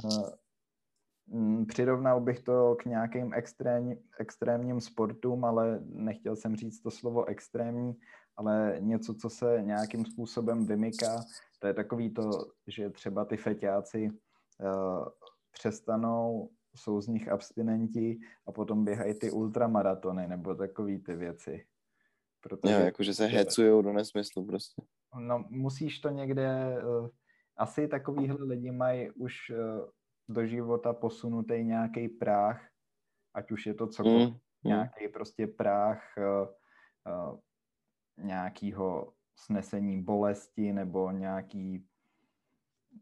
[SPEAKER 1] uh, přirovnal bych to k nějakým extrém, extrémním sportům, ale nechtěl jsem říct to slovo extrémní, ale něco, co se nějakým způsobem vymyká, to je takový to, že třeba ty feťáci uh, přestanou, jsou z nich abstinenti a potom běhají ty ultramaratony nebo takový ty věci.
[SPEAKER 2] Protože, jo, jakože se hecujou do nesmyslu prostě.
[SPEAKER 1] No, musíš to někde, uh, asi takovýhle lidi mají už uh, do života posunutý nějaký práh, ať už je to cokoliv, mm, nějaký prostě práh uh, nějakýho snesení bolesti nebo nějaký,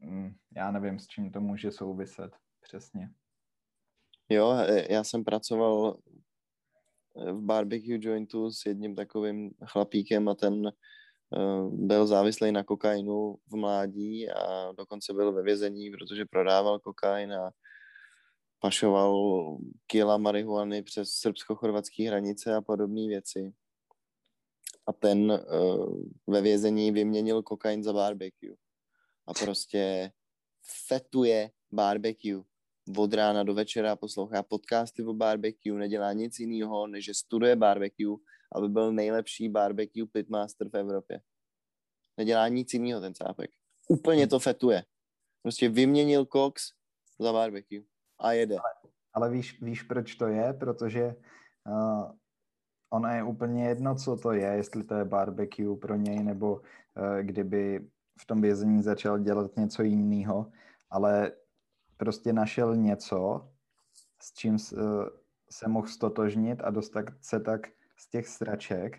[SPEAKER 1] um, já nevím, s čím to může souviset přesně.
[SPEAKER 2] Jo, já jsem pracoval v barbecue jointu s jedním takovým chlapíkem a ten byl závislý na kokainu v mládí a dokonce byl ve vězení, protože prodával kokain a pašoval kila marihuany přes srbsko-chorvatské hranice a podobné věci. A ten uh, ve vězení vyměnil kokain za barbecue. A prostě fetuje barbecue od rána do večera poslouchá podcasty o barbecue, nedělá nic jiného, než že studuje barbecue, aby byl nejlepší barbecue pitmaster v Evropě. Nedělá nic jiného ten cápek. Úplně to fetuje. Prostě vyměnil Cox za barbecue a jede.
[SPEAKER 1] Ale, ale víš, víš, proč to je? Protože uh, ono je úplně jedno, co to je, jestli to je barbecue pro něj, nebo uh, kdyby v tom vězení začal dělat něco jiného, ale prostě našel něco, s čím se mohl stotožnit a dostat se tak z těch sraček.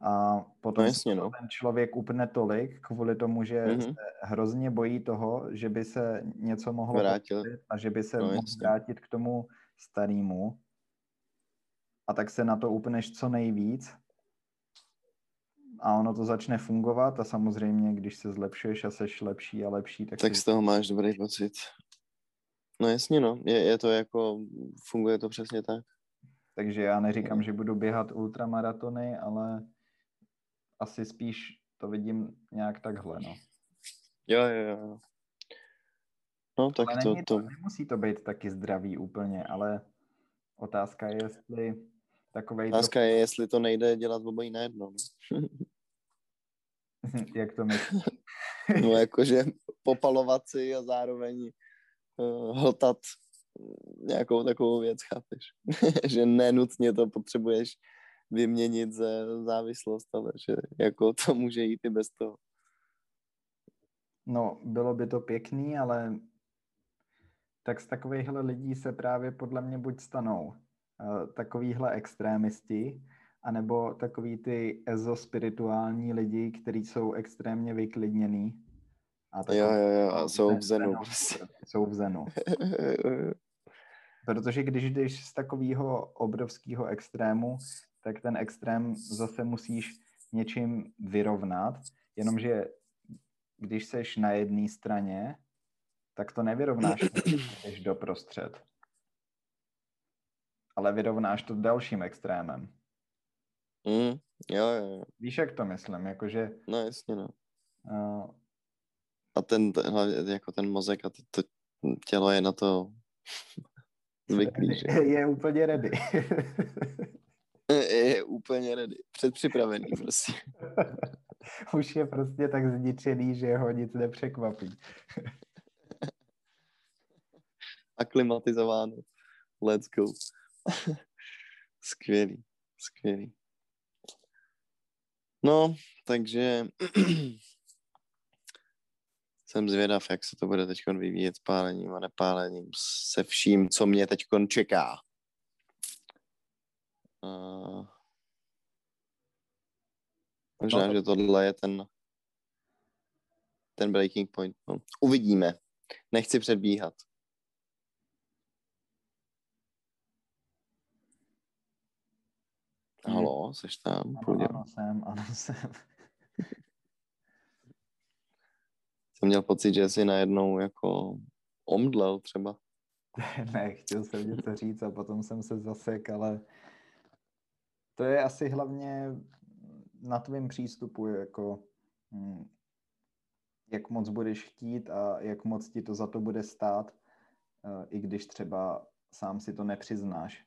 [SPEAKER 1] A potom no jasně, no. ten člověk upne tolik kvůli tomu, že mm-hmm. se hrozně bojí toho, že by se něco mohlo
[SPEAKER 2] vrátit
[SPEAKER 1] a že by se no, mohl vrátit k tomu starému. A tak se na to upneš co nejvíc a ono to začne fungovat a samozřejmě, když se zlepšuješ a seš lepší a lepší, tak...
[SPEAKER 2] Tak z toho máš dobrý pocit. No jasně, no. Je, je to jako, funguje to přesně tak.
[SPEAKER 1] Takže já neříkám, že budu běhat ultramaratony, ale asi spíš to vidím nějak takhle, no.
[SPEAKER 2] Jo, jo, jo. No, tak
[SPEAKER 1] ale to, to... Nemusí to být taky zdravý úplně, ale otázka je, jestli takovej...
[SPEAKER 2] Otázka je, jestli to nejde dělat obojí najednou. No. *laughs*
[SPEAKER 1] Jak to myslíš?
[SPEAKER 2] no, jakože popalovat si a zároveň uh, hltat nějakou takovou věc, chápeš? *laughs* že nenutně to potřebuješ vyměnit za závislost, ale že jako to může jít i bez toho.
[SPEAKER 1] No, bylo by to pěkný, ale tak z takovýchhle lidí se právě podle mě buď stanou uh, takovýhle extrémisti, anebo takový ty ezospirituální lidi, kteří jsou extrémně vyklidněný.
[SPEAKER 2] A jo, jo, jo, a jsou v zenu.
[SPEAKER 1] Jsou v zenu. Protože když jdeš z takového obrovského extrému, tak ten extrém zase musíš něčím vyrovnat, jenomže když seš na jedné straně, tak to nevyrovnáš, když do prostřed. Ale vyrovnáš to dalším extrémem.
[SPEAKER 2] Mm, jo, jo.
[SPEAKER 1] Víš, jak to myslím? Jakože...
[SPEAKER 2] No, jasně, no. Uh, a ten, ten, jako ten mozek a to, to tělo je na to zvyklý,
[SPEAKER 1] že? Je úplně ready. *laughs*
[SPEAKER 2] je úplně ready. Předpřipravený prostě. *laughs*
[SPEAKER 1] Už je prostě tak zničený, že ho nic nepřekvapí. *laughs*
[SPEAKER 2] Aklimatizováno. Let's go. skvělý, skvělý. No, takže *clears throat* jsem zvědav, jak se to bude teď vyvíjet s pálením a nepálením, se vším, co mě teď čeká. Uh, možná, no. že tohle je ten ten breaking point. No. Uvidíme. Nechci předbíhat. Halo, jsi tam?
[SPEAKER 1] Ano, ano, jsem, ano, jsem.
[SPEAKER 2] Jsem měl pocit, že jsi najednou jako omdlel třeba. *laughs*
[SPEAKER 1] ne, chtěl jsem něco říct a potom jsem se zasek, ale to je asi hlavně na tvém přístupu, jako hm, jak moc budeš chtít a jak moc ti to za to bude stát, eh, i když třeba sám si to nepřiznáš.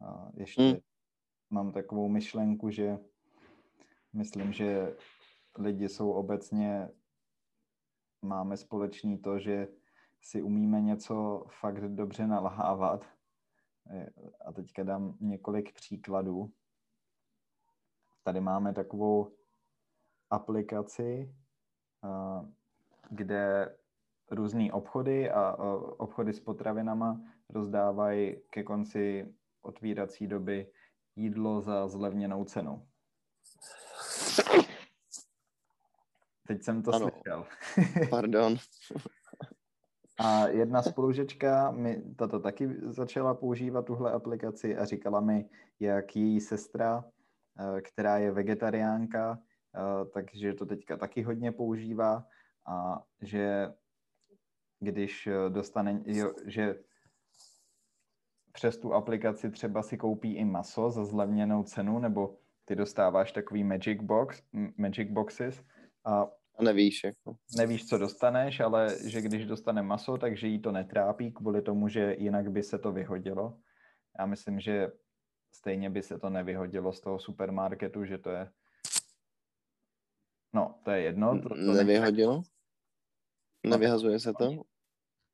[SPEAKER 1] A ještě hmm. mám takovou myšlenku, že myslím, že lidi jsou obecně máme společný to, že si umíme něco fakt dobře nalhávat. A teďka dám několik příkladů. Tady máme takovou aplikaci, kde různé obchody a obchody s potravinama rozdávají ke konci otvírací doby jídlo za zlevněnou cenu. Teď jsem to ano. slyšel.
[SPEAKER 2] Pardon. *laughs*
[SPEAKER 1] A jedna spolužečka mi tato taky začala používat tuhle aplikaci a říkala mi, jak její sestra, eh, která je vegetariánka, eh, takže to teďka taky hodně používá a že když dostane, jo, že přes tu aplikaci třeba si koupí i maso za zlevněnou cenu, nebo ty dostáváš takový magic box, magic boxes a
[SPEAKER 2] a nevíš, jako.
[SPEAKER 1] Nevíš, co dostaneš, ale že když dostane maso, takže jí to netrápí kvůli tomu, že jinak by se to vyhodilo. Já myslím, že stejně by se to nevyhodilo z toho supermarketu, že to je No, to je jedno. To, to
[SPEAKER 2] Nevyhodilo? Nevyhazuje se to?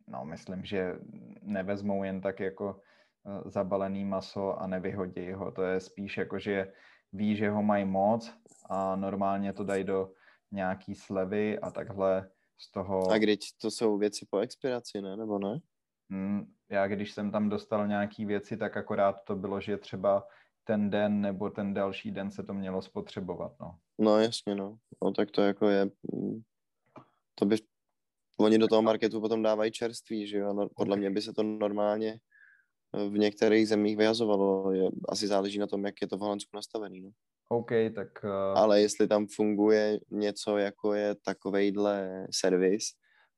[SPEAKER 1] No, myslím, že nevezmou jen tak jako eh, zabalený maso a nevyhodí ho. To je spíš jako, že ví, že ho mají moc a normálně to dají do nějaký slevy a takhle z toho...
[SPEAKER 2] A když to jsou věci po expiraci, ne? Nebo ne?
[SPEAKER 1] Hmm, já když jsem tam dostal nějaký věci, tak akorát to bylo, že třeba ten den nebo ten další den se to mělo spotřebovat, no.
[SPEAKER 2] No jasně, no. No tak to jako je... Mm, to by... Oni do toho marketu potom dávají čerství, že jo? No, podle mě by se to normálně v některých zemích vyhazovalo. Je, asi záleží na tom, jak je to v Holandsku nastavený, no.
[SPEAKER 1] OK, tak...
[SPEAKER 2] Uh... Ale jestli tam funguje něco, jako je takovejhle servis,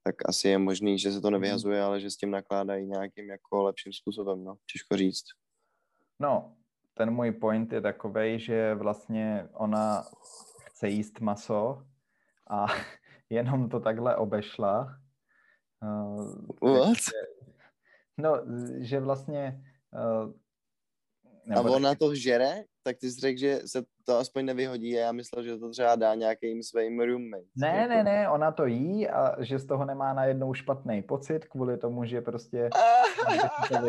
[SPEAKER 2] tak asi je možný, že se to mhm. nevyhazuje, ale že s tím nakládají nějakým jako lepším způsobem, no. Těžko říct.
[SPEAKER 1] No, ten můj point je takový, že vlastně ona chce jíst maso a *laughs* jenom to takhle obešla.
[SPEAKER 2] Uh, What?
[SPEAKER 1] Že, no, že vlastně uh,
[SPEAKER 2] nebo a ona to žere? tak ty jsi řekl, že se to aspoň nevyhodí a já myslel, že to třeba dá nějakým svým roommate.
[SPEAKER 1] Ne, jako... ne, ne, ona to jí a že z toho nemá najednou špatný pocit kvůli tomu, že prostě to *laughs*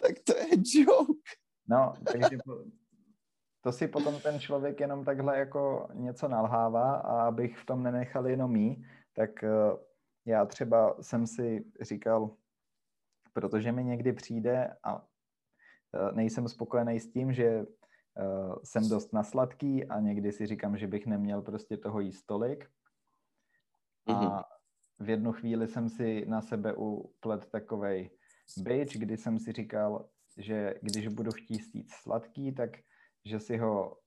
[SPEAKER 2] tak to je joke.
[SPEAKER 1] No, takže to si potom ten člověk jenom takhle jako něco nalhává a abych v tom nenechal jenom jí, tak eh, já třeba jsem si říkal, protože mi někdy přijde a e, nejsem spokojený s tím, že e, jsem dost nasladký a někdy si říkám, že bych neměl prostě toho jíst tolik. A mhm. v jednu chvíli jsem si na sebe uplet takovej bitch, kdy jsem si říkal, že když budu chtít jít sladký, tak že si ho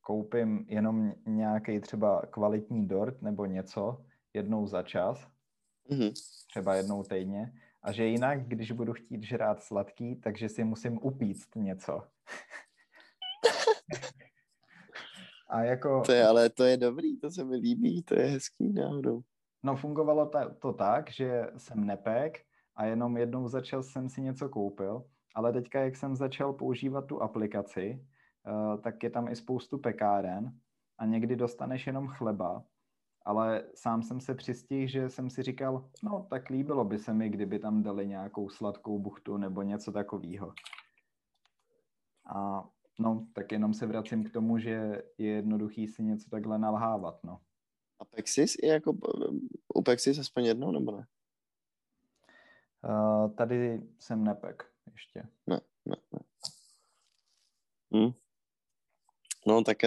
[SPEAKER 1] koupím jenom nějaký třeba kvalitní dort nebo něco jednou za čas, mm-hmm. třeba jednou týdně, a že jinak, když budu chtít žrát sladký, takže si musím upíct něco. *laughs*
[SPEAKER 2] a jako... To je, ale to je dobrý, to se mi líbí, to je hezký náhodou.
[SPEAKER 1] No fungovalo ta, to tak, že jsem nepek a jenom jednou začal jsem si něco koupil, ale teďka, jak jsem začal používat tu aplikaci, uh, tak je tam i spoustu pekáren a někdy dostaneš jenom chleba ale sám jsem se přistihl, že jsem si říkal, no tak líbilo by se mi, kdyby tam dali nějakou sladkou buchtu nebo něco takového. A no, tak jenom se vracím k tomu, že je jednoduchý si něco takhle nalhávat, no.
[SPEAKER 2] A Pexis je jako, u Pexis aspoň jednou, nebo ne?
[SPEAKER 1] Uh, tady jsem nepek ještě.
[SPEAKER 2] Ne, ne, ne. Hm. No tak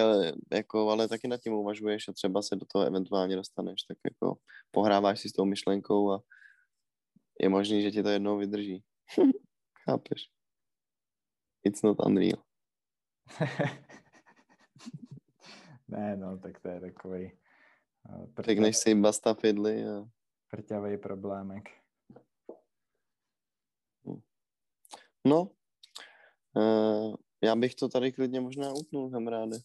[SPEAKER 2] jako, ale taky nad tím uvažuješ a třeba se do toho eventuálně dostaneš, tak jako pohráváš si s tou myšlenkou a je možný, že ti to jednou vydrží. *laughs* Chápeš? It's not unreal. *laughs*
[SPEAKER 1] ne, no, tak to je takový.
[SPEAKER 2] Uh, Řekneš si basta fidly a...
[SPEAKER 1] Prťavý problémek.
[SPEAKER 2] No, uh, já bych to tady klidně možná utnul, kamaráde.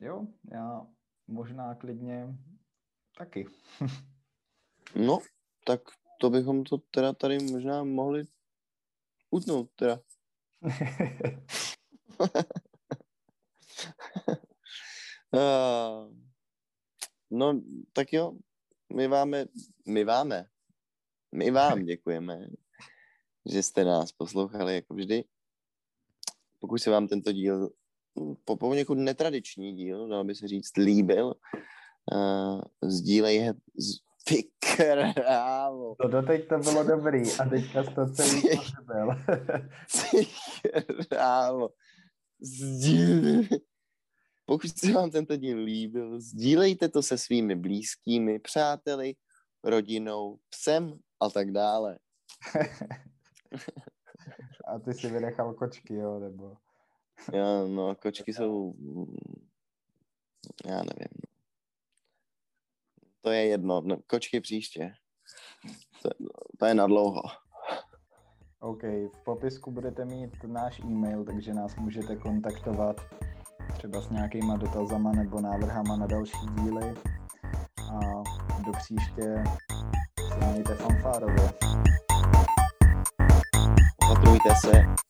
[SPEAKER 1] Jo, já možná klidně taky. *laughs*
[SPEAKER 2] no, tak to bychom to teda tady možná mohli utnout teda. uh, *laughs* *laughs* no, tak jo, my váme, my váme, my vám děkujeme, že jste nás poslouchali jako vždy. Pokud se vám tento díl hm, po poněkud netradiční díl, dalo by se říct, líbil, uh, sdílej he, z... ty krávo.
[SPEAKER 1] To doteď to bylo dobrý a teďka to celý byl.
[SPEAKER 2] ty krávo. Sdílej. Pokud se vám tento díl líbil, sdílejte to se svými blízkými, přáteli, rodinou, psem a tak dále. *laughs*
[SPEAKER 1] A ty si vynechal kočky, jo, nebo?
[SPEAKER 2] Já, no, kočky jsou, já nevím. To je jedno, no, kočky příště. To, to je na dlouho.
[SPEAKER 1] OK, v popisku budete mít náš e-mail, takže nás můžete kontaktovat třeba s nějakýma dotazama nebo návrhama na další díly. A do příště se mějte fanfárově.
[SPEAKER 2] Opatrujte se